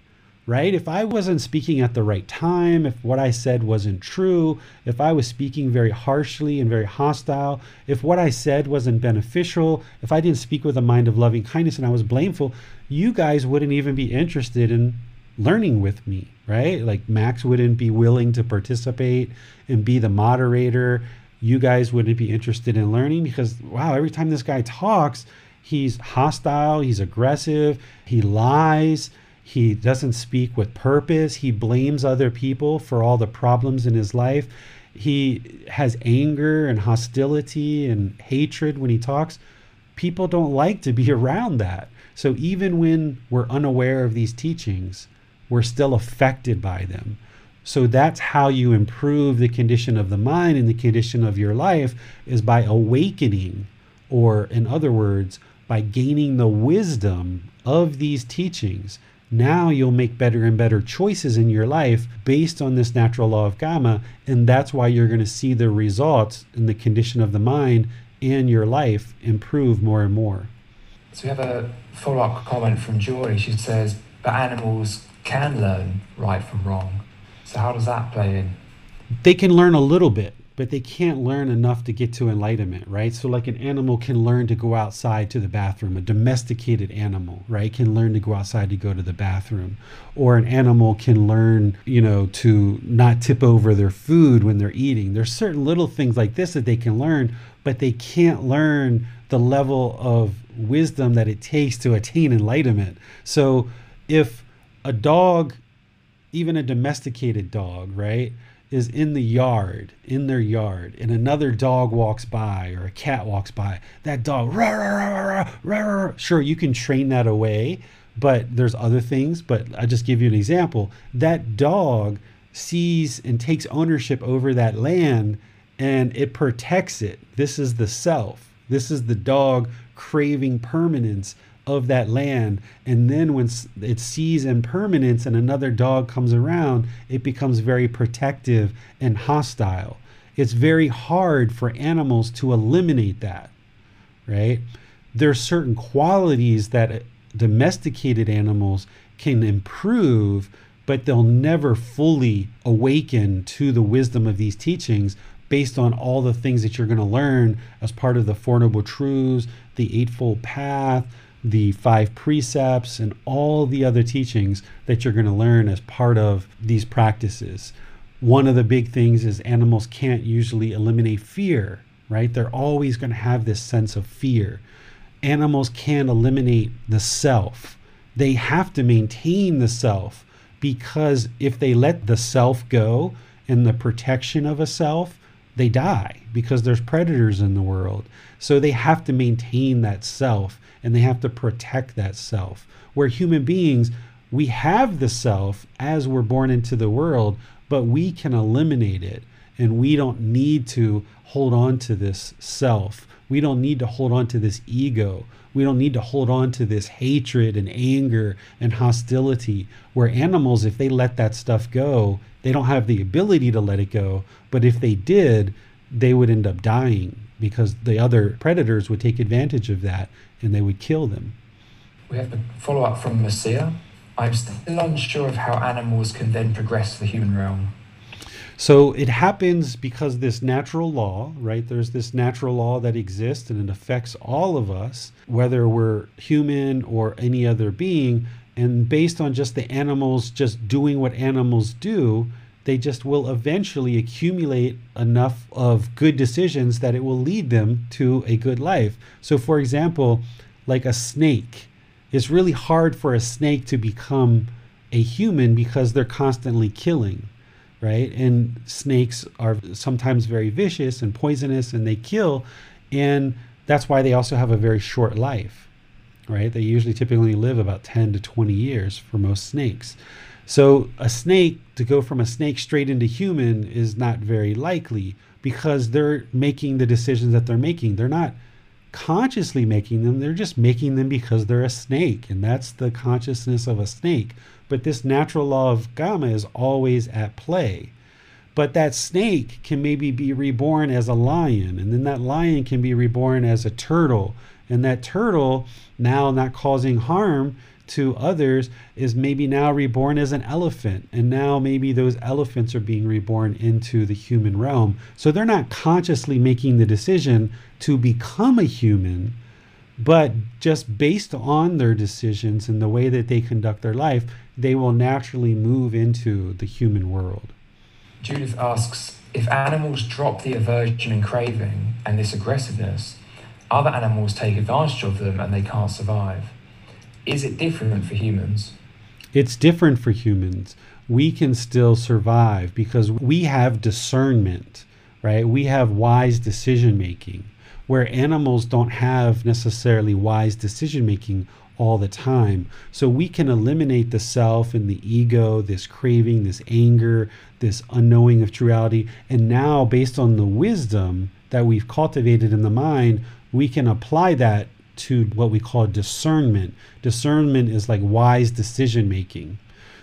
right? If I wasn't speaking at the right time, if what I said wasn't true, if I was speaking very harshly and very hostile, if what I said wasn't beneficial, if I didn't speak with a mind of loving kindness and I was blameful, you guys wouldn't even be interested in learning with me, right? Like Max wouldn't be willing to participate and be the moderator you guys wouldn't be interested in learning because wow, every time this guy talks, he's hostile, he's aggressive, he lies, he doesn't speak with purpose, he blames other people for all the problems in his life. He has anger and hostility and hatred when he talks. People don't like to be around that. So even when we're unaware of these teachings, we're still affected by them. So that's how you improve the condition of the mind and the condition of your life is by awakening, or in other words, by gaining the wisdom of these teachings. Now you'll make better and better choices in your life based on this natural law of karma, and that's why you're going to see the results in the condition of the mind and your life improve more and more. So we have a follow-up comment from Joy. She says, "But animals can learn right from wrong." So how does that play in? They can learn a little bit, but they can't learn enough to get to enlightenment, right? So like an animal can learn to go outside to the bathroom, a domesticated animal, right, can learn to go outside to go to the bathroom, or an animal can learn, you know, to not tip over their food when they're eating. There's certain little things like this that they can learn, but they can't learn the level of wisdom that it takes to attain enlightenment. So if a dog even a domesticated dog, right, is in the yard, in their yard, and another dog walks by or a cat walks by, that dog, rah, rah, rah, sure, you can train that away, but there's other things. But I just give you an example. That dog sees and takes ownership over that land and it protects it. This is the self. This is the dog craving permanence of that land. And then when it sees impermanence and another dog comes around, it becomes very protective and hostile. It's very hard for animals to eliminate that, right? There are certain qualities that uh, domesticated animals can improve, but they'll never fully awaken to the wisdom of these teachings based on all the things that you're going to learn as part of the Four Noble Truths, the Eightfold Path, the five precepts and all the other teachings that you're going to learn as part of these practices. One of the big things is animals can't usually eliminate fear, right? They're always going to have this sense of fear. Animals can't eliminate the self. They have to maintain the self because if they let the self go and the protection of a self, they die because there's predators in the world. So they have to maintain that self and they have to protect that self. Where human beings, we have the self as we're born into the world, but we can eliminate it and we don't need to hold on to this self. We don't need to hold on to this ego. We don't need to hold on to this hatred and anger and hostility. Where animals, if they let that stuff go, they don't have the ability to let it go. But if they did, they would end up dying because the other predators would take advantage of that and they would kill them. We have a follow up from Messiah. I'm still unsure of how animals can then progress to the human realm. So it happens because this natural law, right? There's this natural law that exists and it affects all of us, whether we're human or any other being. And based on just the animals just doing what animals do, they just will eventually accumulate enough of good decisions that it will lead them to a good life. So, for example, like a snake, it's really hard for a snake to become a human because they're constantly killing, right? And snakes are sometimes very vicious and poisonous and they kill. And that's why they also have a very short life, right? They usually typically live about 10 to 20 years for most snakes. So a snake to go from a snake straight into human is not very likely because they're making the decisions that they're making. They're not consciously making them, they're just making them because they're a snake. And that's the consciousness of a snake. But this natural law of karma is always at play. But that snake can maybe be reborn as a lion, and then that lion can be reborn as a turtle. And that turtle, now not causing harm, to others is maybe now reborn as an elephant. And now maybe those elephants are being reborn into the human realm. So they're not consciously making the decision to become a human but just based on their decisions and the way that they conduct their life they will naturally move into the human world. Judith asks if animals drop the aversion and craving and this aggressiveness other animals take advantage of them and they can't survive is it different for humans? It's different for humans. We can still survive because we have discernment, right? We have wise decision making, where animals don't have necessarily wise decision making all the time. So we can eliminate the self and the ego, this craving, this anger, this unknowing of true reality. And now, based on the wisdom that we've cultivated in the mind, we can apply that to what we call discernment. Discernment is like wise decision making.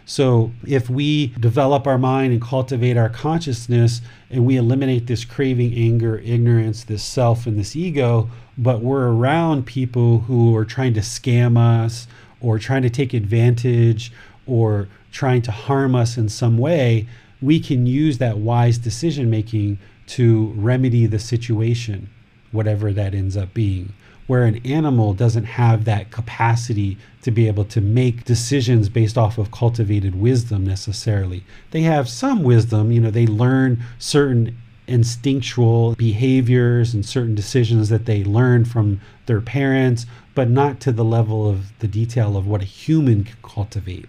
So, if we develop our mind and cultivate our consciousness and we eliminate this craving, anger, ignorance, this self, and this ego, but we're around people who are trying to scam us or trying to take advantage or trying to harm us in some way, we can use that wise decision making to remedy the situation, whatever that ends up being where an animal doesn't have that capacity to be able to make decisions based off of cultivated wisdom necessarily. They have some wisdom, you know, they learn certain instinctual behaviors and certain decisions that they learn from their parents, but not to the level of the detail of what a human can cultivate.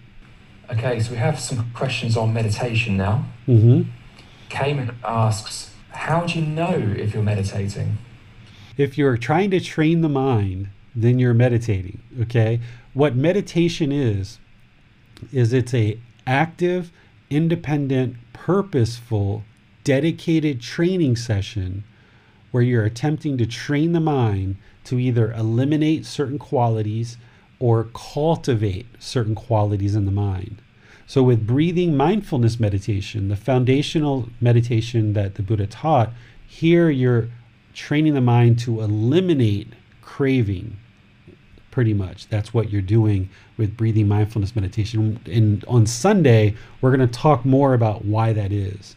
Okay, so we have some questions on meditation now. Mm-hmm. Cayman asks, How do you know if you're meditating? If you're trying to train the mind, then you're meditating. Okay. What meditation is, is it's a active, independent, purposeful, dedicated training session where you're attempting to train the mind to either eliminate certain qualities or cultivate certain qualities in the mind. So, with breathing mindfulness meditation, the foundational meditation that the Buddha taught, here you're training the mind to eliminate craving pretty much. That's what you're doing with breathing mindfulness meditation. And on sunday we're going to talk more about why that is.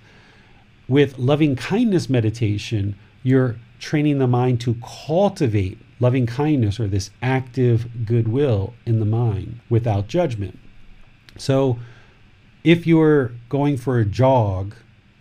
With loving kindness meditation you're training the mind to cultivate loving kindness or this active goodwill in the mind without judgment. So if you're going for a jog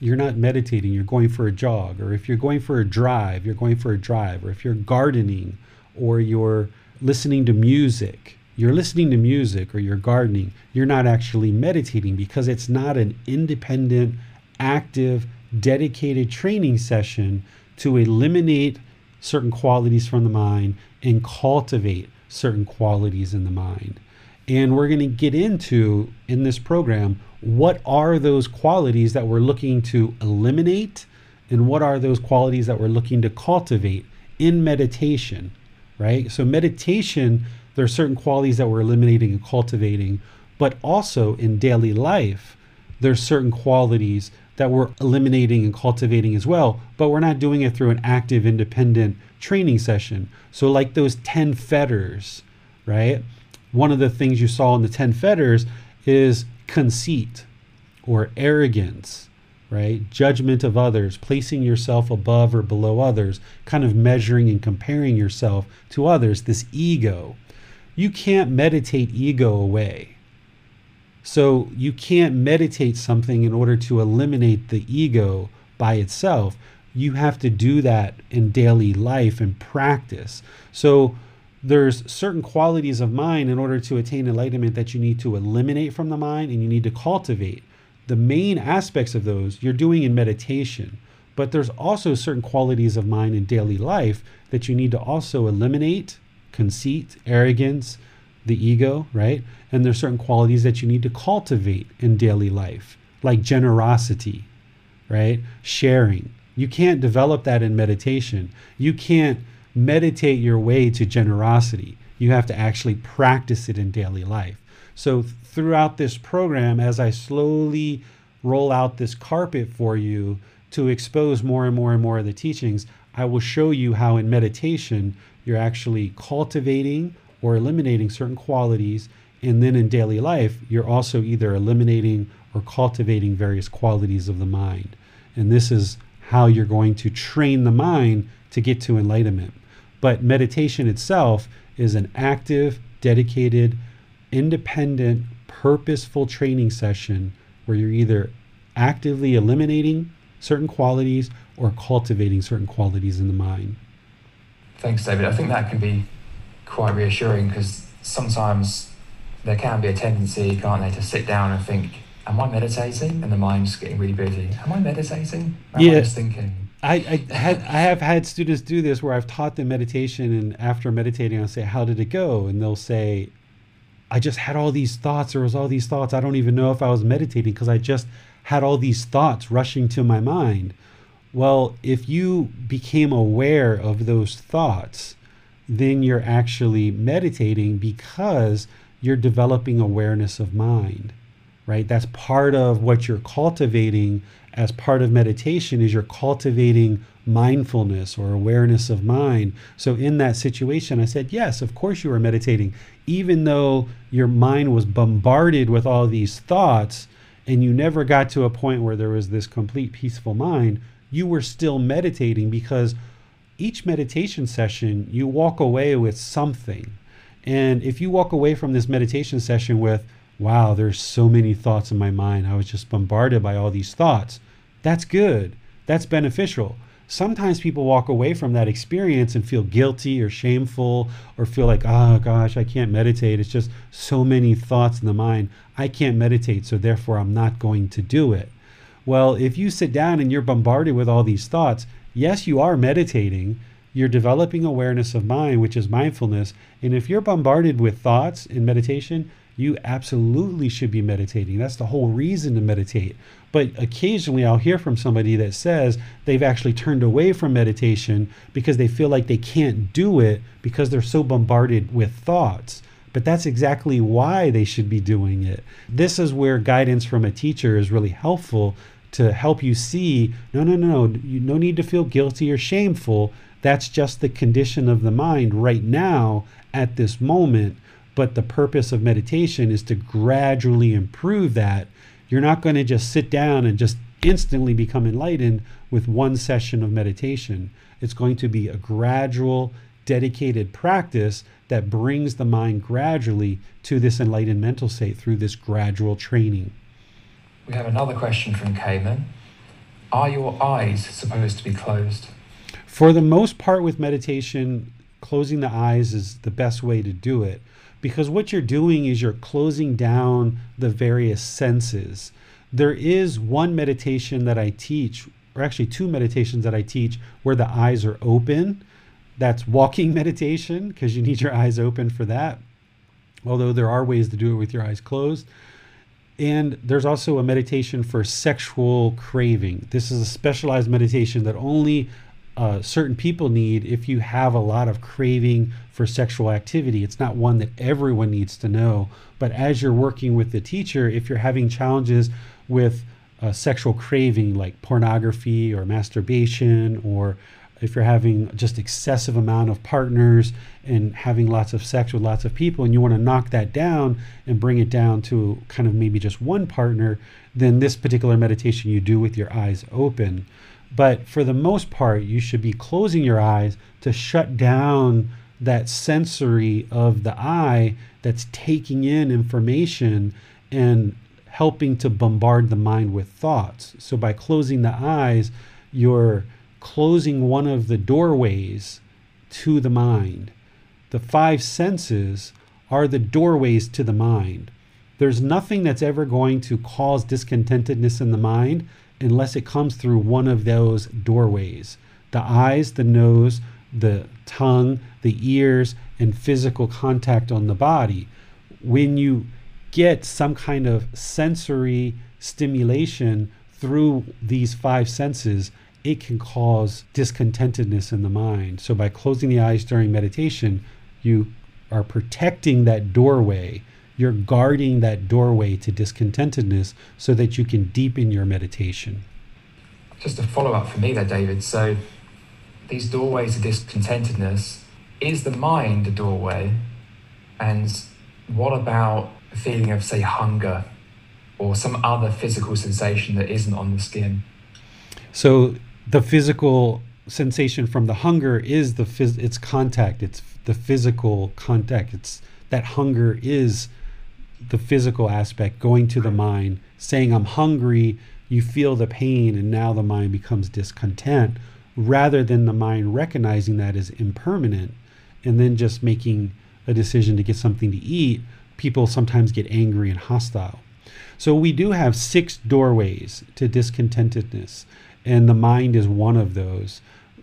you're not meditating, you're going for a jog. Or if you're going for a drive, you're going for a drive. Or if you're gardening or you're listening to music, you're listening to music or you're gardening, you're not actually meditating because it's not an independent, active, dedicated training session to eliminate certain qualities from the mind and cultivate certain qualities in the mind. And we're going to get into in this program what are those qualities that we're looking to eliminate and what are those qualities that we're looking to cultivate in meditation, right? So, meditation, there are certain qualities that we're eliminating and cultivating, but also in daily life, there's certain qualities that we're eliminating and cultivating as well, but we're not doing it through an active, independent training session. So, like those 10 fetters, right? One of the things you saw in the 10 fetters is conceit or arrogance, right? Judgment of others, placing yourself above or below others, kind of measuring and comparing yourself to others, this ego. You can't meditate ego away so you can't meditate something in order to eliminate the ego by itself. You have to do that in daily life and practice. So there's certain qualities of mind in order to attain enlightenment that you need to eliminate from the mind and you need to cultivate. The main aspects of those you're doing in meditation, but there's also certain qualities of mind in daily life that you need to also eliminate conceit, arrogance, the ego, right? And there's certain qualities that you need to cultivate in daily life, like generosity, right? Sharing. You can't develop that in meditation. You can't meditate your way to generosity. You have to actually practice it in daily life. So, throughout this program, as I slowly roll out this carpet for you to expose more and more and more of the teachings, I will show you how in meditation you're actually cultivating or eliminating certain qualities. And then in daily life, you're also either eliminating or cultivating various qualities of the mind. And this is how you're going to train the mind to get to enlightenment. But meditation itself is an active, dedicated, independent, purposeful training session where you're either actively eliminating certain qualities or cultivating certain qualities in the mind. Thanks, David. I think that can be quite reassuring because sometimes there can be a tendency, can't they, to sit down and think, "Am I meditating?" and the mind's getting really busy. Am I meditating? Am yeah. I just thinking? I, I had I have had students do this where I've taught them meditation, and after meditating, I'll say, "How did it go?" And they'll say, "I just had all these thoughts. There was all these thoughts. I don't even know if I was meditating because I just had all these thoughts rushing to my mind." Well, if you became aware of those thoughts, then you're actually meditating because you're developing awareness of mind right that's part of what you're cultivating as part of meditation is you're cultivating mindfulness or awareness of mind so in that situation i said yes of course you were meditating even though your mind was bombarded with all these thoughts and you never got to a point where there was this complete peaceful mind you were still meditating because each meditation session, you walk away with something. And if you walk away from this meditation session with, wow, there's so many thoughts in my mind, I was just bombarded by all these thoughts, that's good. That's beneficial. Sometimes people walk away from that experience and feel guilty or shameful or feel like, oh gosh, I can't meditate. It's just so many thoughts in the mind. I can't meditate, so therefore I'm not going to do it. Well, if you sit down and you're bombarded with all these thoughts, yes, you are meditating. You're developing awareness of mind, which is mindfulness. And if you're bombarded with thoughts in meditation, you absolutely should be meditating. That's the whole reason to meditate. But occasionally I'll hear from somebody that says they've actually turned away from meditation because they feel like they can't do it because they're so bombarded with thoughts. But that's exactly why they should be doing it. This is where guidance from a teacher is really helpful to help you see no, no, no, no, you no need to feel guilty or shameful. That's just the condition of the mind right now at this moment. But the purpose of meditation is to gradually improve that. You're not going to just sit down and just instantly become enlightened with one session of meditation. It's going to be a gradual, dedicated practice that brings the mind gradually to this enlightened mental state through this gradual training. We have another question from Cayman. Are your eyes supposed to be closed? For the most part, with meditation, closing the eyes is the best way to do it because what you're doing is you're closing down the various senses. There is one meditation that I teach, or actually two meditations that I teach, where the eyes are open. That's walking meditation because you need your eyes open for that. Although there are ways to do it with your eyes closed. And there's also a meditation for sexual craving. This is a specialized meditation that only uh, certain people need if you have a lot of craving for sexual activity. It's not one that everyone needs to know. But as you're working with the teacher, if you're having challenges with a sexual craving like pornography or masturbation or if you're having just excessive amount of partners and having lots of sex with lots of people and you want to knock that down and bring it down to kind of maybe just one partner then this particular meditation you do with your eyes open but for the most part you should be closing your eyes to shut down that sensory of the eye that's taking in information and helping to bombard the mind with thoughts so by closing the eyes you're closing one of the doorways to the mind. The five senses are the doorways to the mind. There's nothing that's ever going to cause discontentedness in the mind unless it comes through one of those doorways the eyes, the nose, the tongue, the ears, and physical contact on the body. When you get some kind of sensory stimulation through these five senses, it can cause discontentedness in the mind. So by closing the eyes during meditation, you are protecting that doorway. You're guarding that doorway to discontentedness so that you can deepen your meditation. Just a follow up for me there, David. So these doorways to discontentedness, is the mind a doorway? And what about a feeling of, say, hunger or some other physical sensation that isn't on the skin? So the physical sensation from the hunger is the phys- it's contact it's the physical contact it's that hunger is the physical aspect going to the mind saying i'm hungry you feel the pain and now the mind becomes discontent rather than the mind recognizing that as impermanent and then just making a decision to get something to eat people sometimes get angry and hostile so we do have six doorways to discontentedness and the mind is one of those.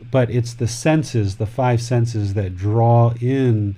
But it's the senses, the five senses that draw in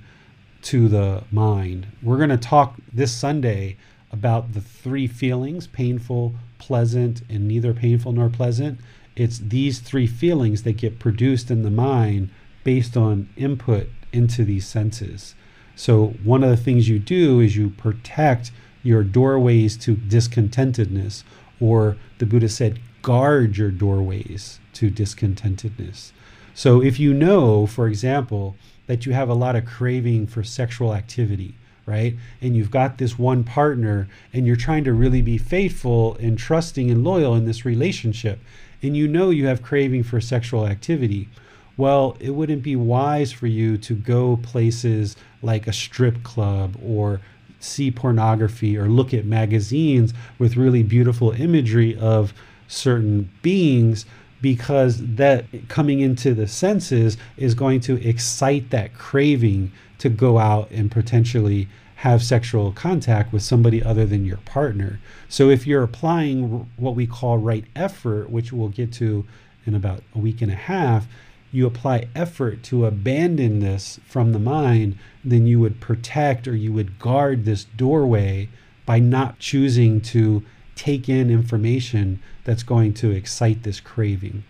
to the mind. We're going to talk this Sunday about the three feelings painful, pleasant, and neither painful nor pleasant. It's these three feelings that get produced in the mind based on input into these senses. So, one of the things you do is you protect your doorways to discontentedness, or the Buddha said, guard your doorways to discontentedness. So if you know, for example, that you have a lot of craving for sexual activity, right? And you've got this one partner and you're trying to really be faithful and trusting and loyal in this relationship, and you know you have craving for sexual activity. Well, it wouldn't be wise for you to go places like a strip club or see pornography or look at magazines with really beautiful imagery of certain beings because that coming into the senses is going to excite that craving to go out and potentially have sexual contact with somebody other than your partner. So if you're applying what we call right effort, which we'll get to in about a week and a half, you apply effort to abandon this from the mind, then you would protect or you would guard this doorway by not choosing to take in information that's going to excite this craving.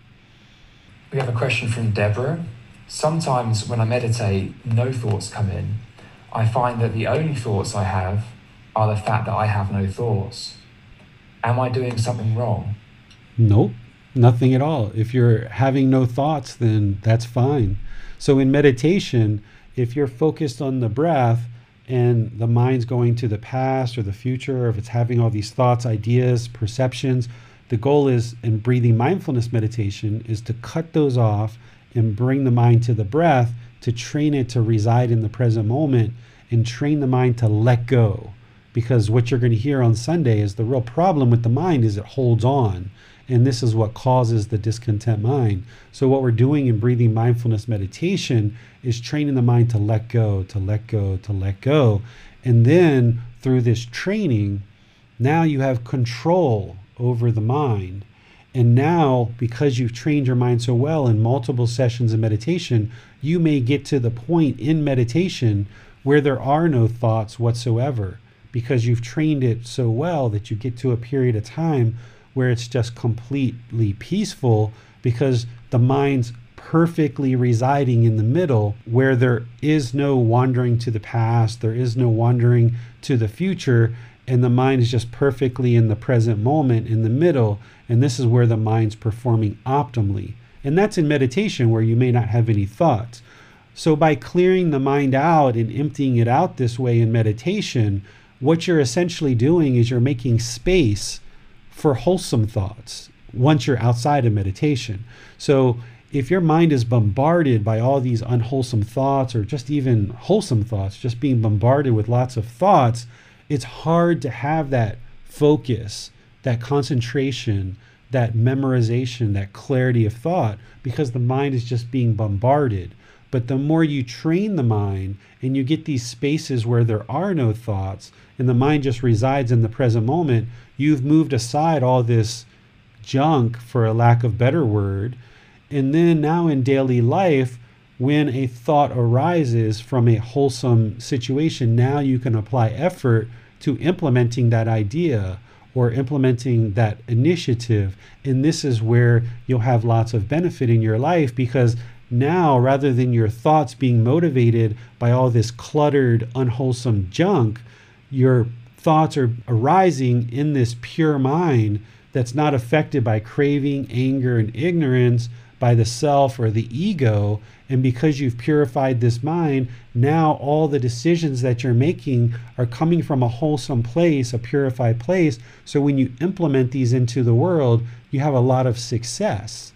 We have a question from Deborah. Sometimes when I meditate, no thoughts come in. I find that the only thoughts I have are the fact that I have no thoughts. Am I doing something wrong? Nope, nothing at all. If you're having no thoughts, then that's fine. So in meditation, if you're focused on the breath, and the mind's going to the past or the future, or if it's having all these thoughts, ideas, perceptions, the goal is in breathing mindfulness meditation is to cut those off and bring the mind to the breath to train it to reside in the present moment and train the mind to let go. Because what you're going to hear on Sunday is the real problem with the mind is it holds on. And this is what causes the discontent mind. So, what we're doing in breathing mindfulness meditation is training the mind to let go, to let go, to let go. And then through this training, now you have control over the mind. And now, because you've trained your mind so well in multiple sessions of meditation, you may get to the point in meditation where there are no thoughts whatsoever because you've trained it so well that you get to a period of time where it's just completely peaceful because the mind's perfectly residing in the middle where there is no wandering to the past, there is no wandering to the future, and the mind is just perfectly in the present moment in the middle and this is where the mind's performing optimally. And that's in meditation where you may not have any thoughts. So by clearing the mind out and emptying it out this way in meditation what you're essentially doing is you're making space for wholesome thoughts once you're outside of meditation so if your mind is bombarded by all these unwholesome thoughts or just even wholesome thoughts just being bombarded with lots of thoughts it's hard to have that focus, that concentration, that memorization, that clarity of thought because the mind is just being bombarded. But the more you train the mind and you get these spaces where there are no thoughts and the mind just resides in the present moment, you've moved aside all this junk, for a lack of better word. And then now in daily life, when a thought arises from a wholesome situation, now you can apply effort to implementing that idea or implementing that initiative. And this is where you'll have lots of benefit in your life because now, rather than your thoughts being motivated by all this cluttered, unwholesome junk, your thoughts are arising in this pure mind that's not affected by craving, anger, and ignorance by the self or the ego. And because you've purified this mind, now all the decisions that you're making are coming from a wholesome place, a purified place. So when you implement these into the world, you have a lot of success.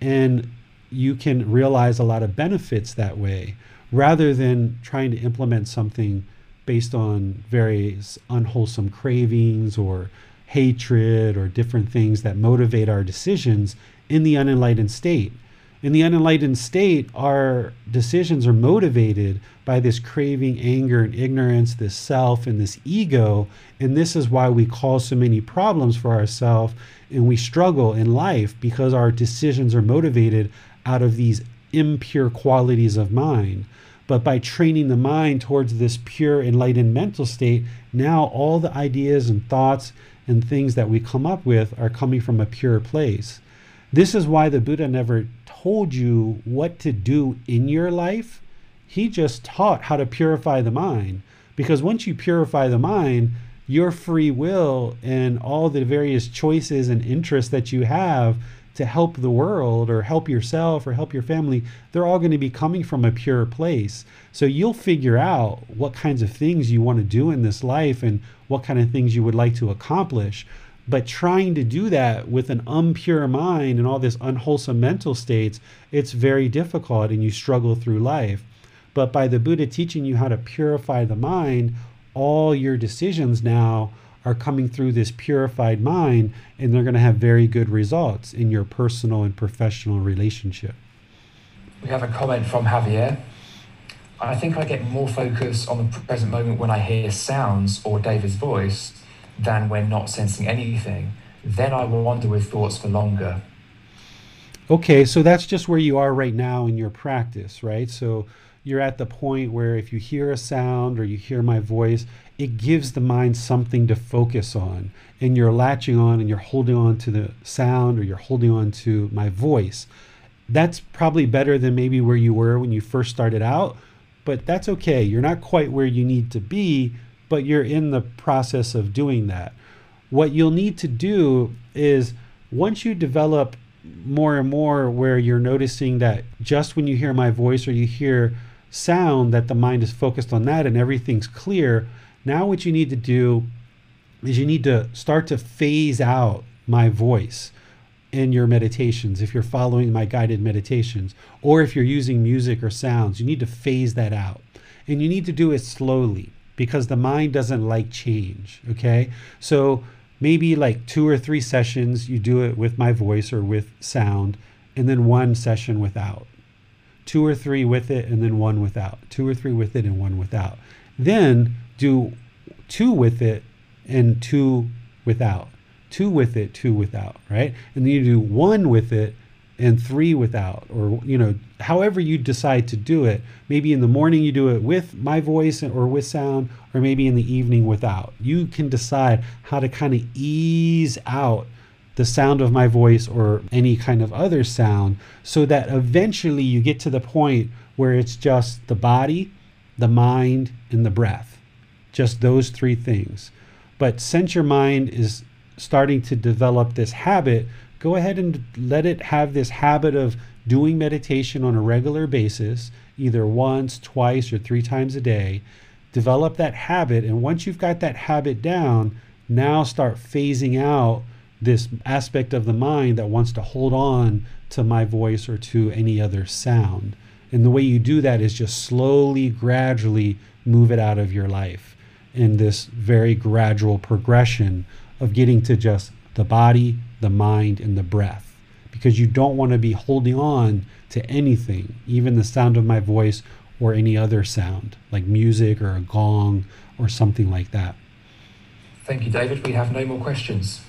And you can realize a lot of benefits that way rather than trying to implement something based on various unwholesome cravings or hatred or different things that motivate our decisions in the unenlightened state. In the unenlightened state, our decisions are motivated by this craving, anger, and ignorance, this self, and this ego. And this is why we cause so many problems for ourselves and we struggle in life because our decisions are motivated out of these impure qualities of mind. But by training the mind towards this pure, enlightened mental state, now all the ideas and thoughts and things that we come up with are coming from a pure place. This is why the Buddha never told you what to do in your life. He just taught how to purify the mind. Because once you purify the mind, your free will and all the various choices and interests that you have to help the world or help yourself or help your family, they're all going to be coming from a pure place. So you'll figure out what kinds of things you want to do in this life and what kind of things you would like to accomplish. But trying to do that with an impure mind and all this unwholesome mental states, it's very difficult and you struggle through life. But by the Buddha teaching you how to purify the mind, all your decisions now are coming through this purified mind and they're going to have very good results in your personal and professional relationship. We have a comment from Javier. I think I get more focus on the present moment when I hear sounds or David's voice than when not sensing anything. Then I will wander with thoughts for longer. Okay, so that's just where you are right now in your practice, right? So you're at the point where if you hear a sound or you hear my voice, it gives the mind something to focus on. And you're latching on and you're holding on to the sound or you're holding on to my voice. That's probably better than maybe where you were when you first started out, but that's okay. You're not quite where you need to be but you're in the process of doing that. What you'll need to do is once you develop more and more where you're noticing that just when you hear my voice or you hear sound that the mind is focused on that and everything's clear, now what you need to do is you need to start to phase out my voice in your meditations if you're following my guided meditations or if you're using music or sounds you need to phase that out and you need to do it slowly because the mind doesn't like change. Okay. So maybe like two or three sessions, you do it with my voice or with sound, and then one session without. Two or three with it, and then one without. Two or three with it, and one without. Then do two with it and two without. Two with it, two without, right? And then you do one with it and three without, or you know, however you decide to do it. Maybe in the morning you do it with my voice or with sound, or maybe in the evening without. You can decide how to kind of ease out the sound of my voice or any kind of other sound so that eventually you get to the point where it's just the body, the mind, and the breath. Just those three things. But since your mind is starting to develop this habit, go ahead and let it have this habit of doing meditation on a regular basis, either once, twice, or three times a day. Develop that habit. And once you've got that habit down, now start phasing out this aspect of the mind that wants to hold on to my voice or to any other sound. And the way you do that is just slowly, gradually move it out of your life in this very gradual progression of getting to just the body, the mind, and the breath. Because you don't want to be holding on to anything, even the sound of my voice or any other sound, like music or a gong or something like that. Thank you, David. We have no more questions.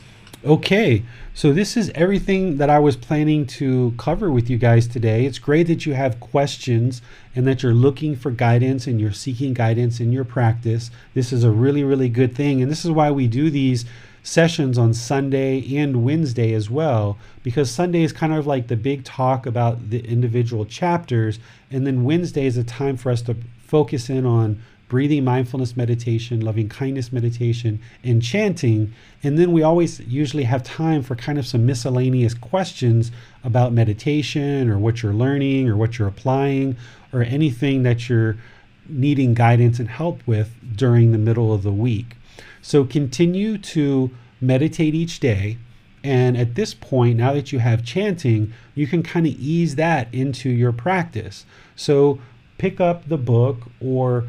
Okay, so this is everything that I was planning to cover with you guys today. It's great that you have questions and that you're looking for guidance and you're seeking guidance in your practice. This is a really, really good thing. And this is why we do these sessions on Sunday and Wednesday as well, because Sunday is kind of like the big talk about the individual chapters. And then Wednesday is a time for us to focus in on breathing mindfulness meditation, loving kindness meditation, and chanting. And then we always usually have time for kind of some miscellaneous questions about meditation or what you're learning or what you're applying or anything that you're needing guidance and help with during the middle of the week. So continue to meditate each day. And at this point, now that you have chanting, you can kind of ease that into your practice. So pick up the book or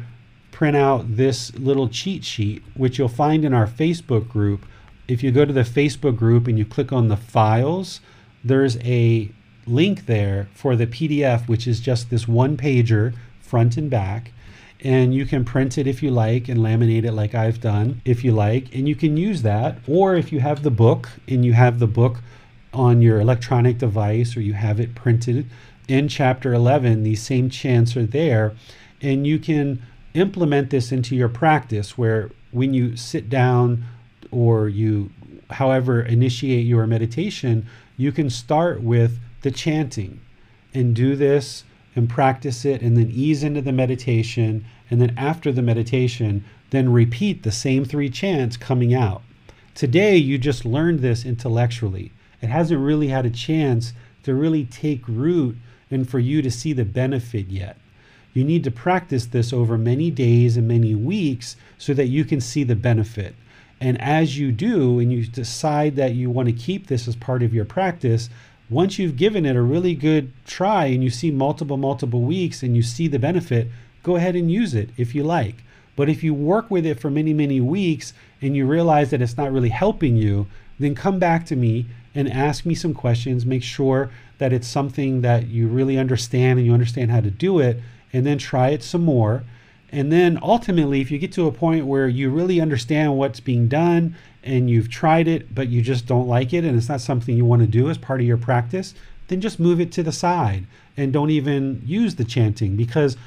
print out this little cheat sheet, which you'll find in our Facebook group. If you go to the Facebook group and you click on the files, there's a link there for the PDF, which is just this one pager, front and back. And you can print it if you like and laminate it like I've done if you like. And you can use that. Or if you have the book and you have the book on your electronic device or you have it printed in chapter 11, these same chants are there. And you can implement this into your practice where when you sit down or you however initiate your meditation you can start with the chanting and do this and practice it and then ease into the meditation and then after the meditation then repeat the same three chants coming out. Today you just learned this intellectually. It hasn't really had a chance to really take root and for you to see the benefit yet you need to practice this over many days and many weeks so that you can see the benefit. And as you do, and you decide that you want to keep this as part of your practice, once you've given it a really good try and you see multiple, multiple weeks and you see the benefit, go ahead and use it if you like. But if you work with it for many, many weeks and you realize that it's not really helping you, then come back to me and ask me some questions. Make sure that it's something that you really understand and you understand how to do it and then try it some more. And then ultimately, if you get to a point where you really understand what's being done and you've tried it, but you just don't like it and it's not something you want to do as part of your practice, then just move it to the side and don't even use the chanting because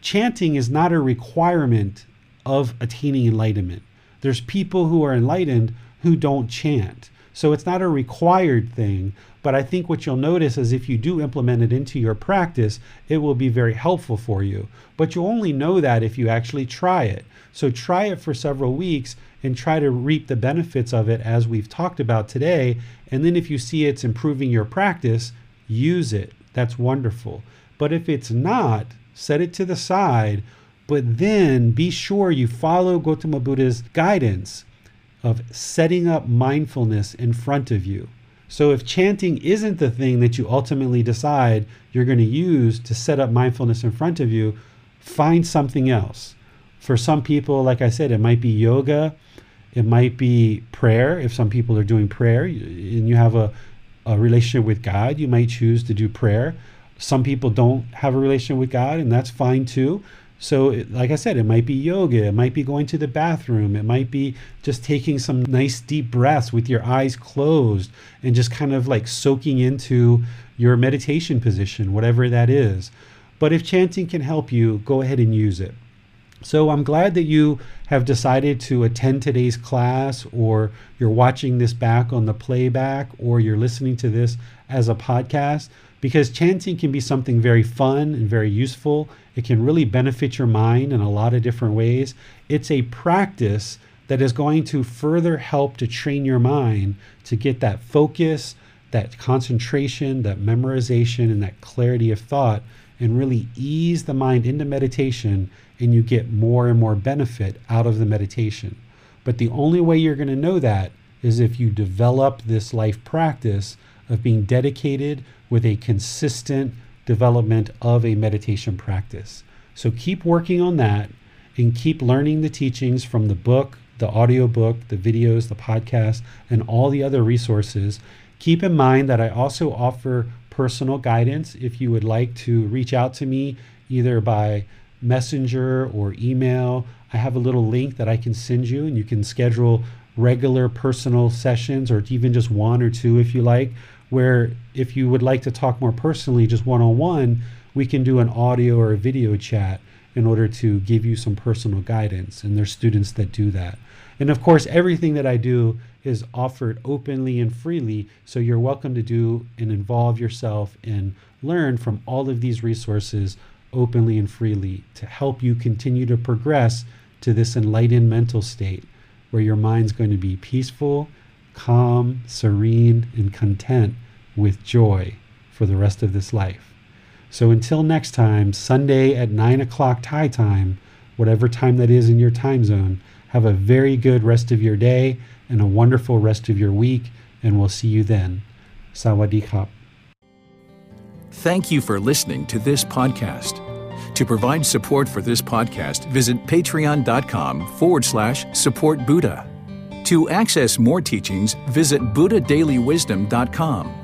chanting is not a requirement of attaining enlightenment. There's people who are enlightened who don't chant. So it's not a required thing, but I think what you'll notice is if you do implement it into your practice, it will be very helpful for you. But you only know that if you actually try it. So try it for several weeks and try to reap the benefits of it as we've talked about today. And then if you see it's improving your practice, use it. That's wonderful. But if it's not, set it to the side. But then be sure you follow Gautama Buddha's guidance of setting up mindfulness in front of you. So if chanting isn't the thing that you ultimately decide you're going to use to set up mindfulness in front of you, find something else. For some people, like I said, it might be yoga, it might be prayer. If some people are doing prayer and you have a, a relationship with God, you might choose to do prayer. Some people don't have a relationship with God, and that's fine too. So, like I said, it might be yoga, it might be going to the bathroom, it might be just taking some nice deep breaths with your eyes closed and just kind of like soaking into your meditation position, whatever that is. But if chanting can help you, go ahead and use it. So I'm glad that you have decided to attend today's class, or you're watching this back on the playback, or you're listening to this as a podcast because chanting can be something very fun and very useful. It can really benefit your mind in a lot of different ways. It's a practice that is going to further help to train your mind to get that focus, that concentration, that memorization, and that clarity of thought, and really ease the mind into meditation, and you get more and more benefit out of the meditation. But the only way you're going to know that is if you develop this life practice of being dedicated with a consistent development of a meditation practice. So keep working on that and keep learning the teachings from the book, the audiobook, the videos, the podcast, and all the other resources. Keep in mind that I also offer personal guidance if you would like to reach out to me either by messenger or email. I have a little link that I can send you, and you can schedule regular personal sessions or even just one or two if you like. Where if you would like to talk more personally, just one on one, we can do an audio or a video chat in order to give you some personal guidance. And there's students that do that. And of course, everything that I do is offered openly and freely. So you're welcome to do and involve yourself and learn from all of these resources openly and freely to help you continue to progress to this enlightened mental state where your mind's going to be peaceful, calm, serene, and content with joy for the rest of this life. So until next time, Sunday at 9 o'clock Thai time, whatever time that is in your time zone, have a very good rest of your day and a wonderful rest of your week, and we'll see you then. Sawadee. Thank you for listening to this podcast. To provide support for this podcast, visit patreon.com forward slash support Buddha. To access more teachings, visit buddhadailywisdom.com.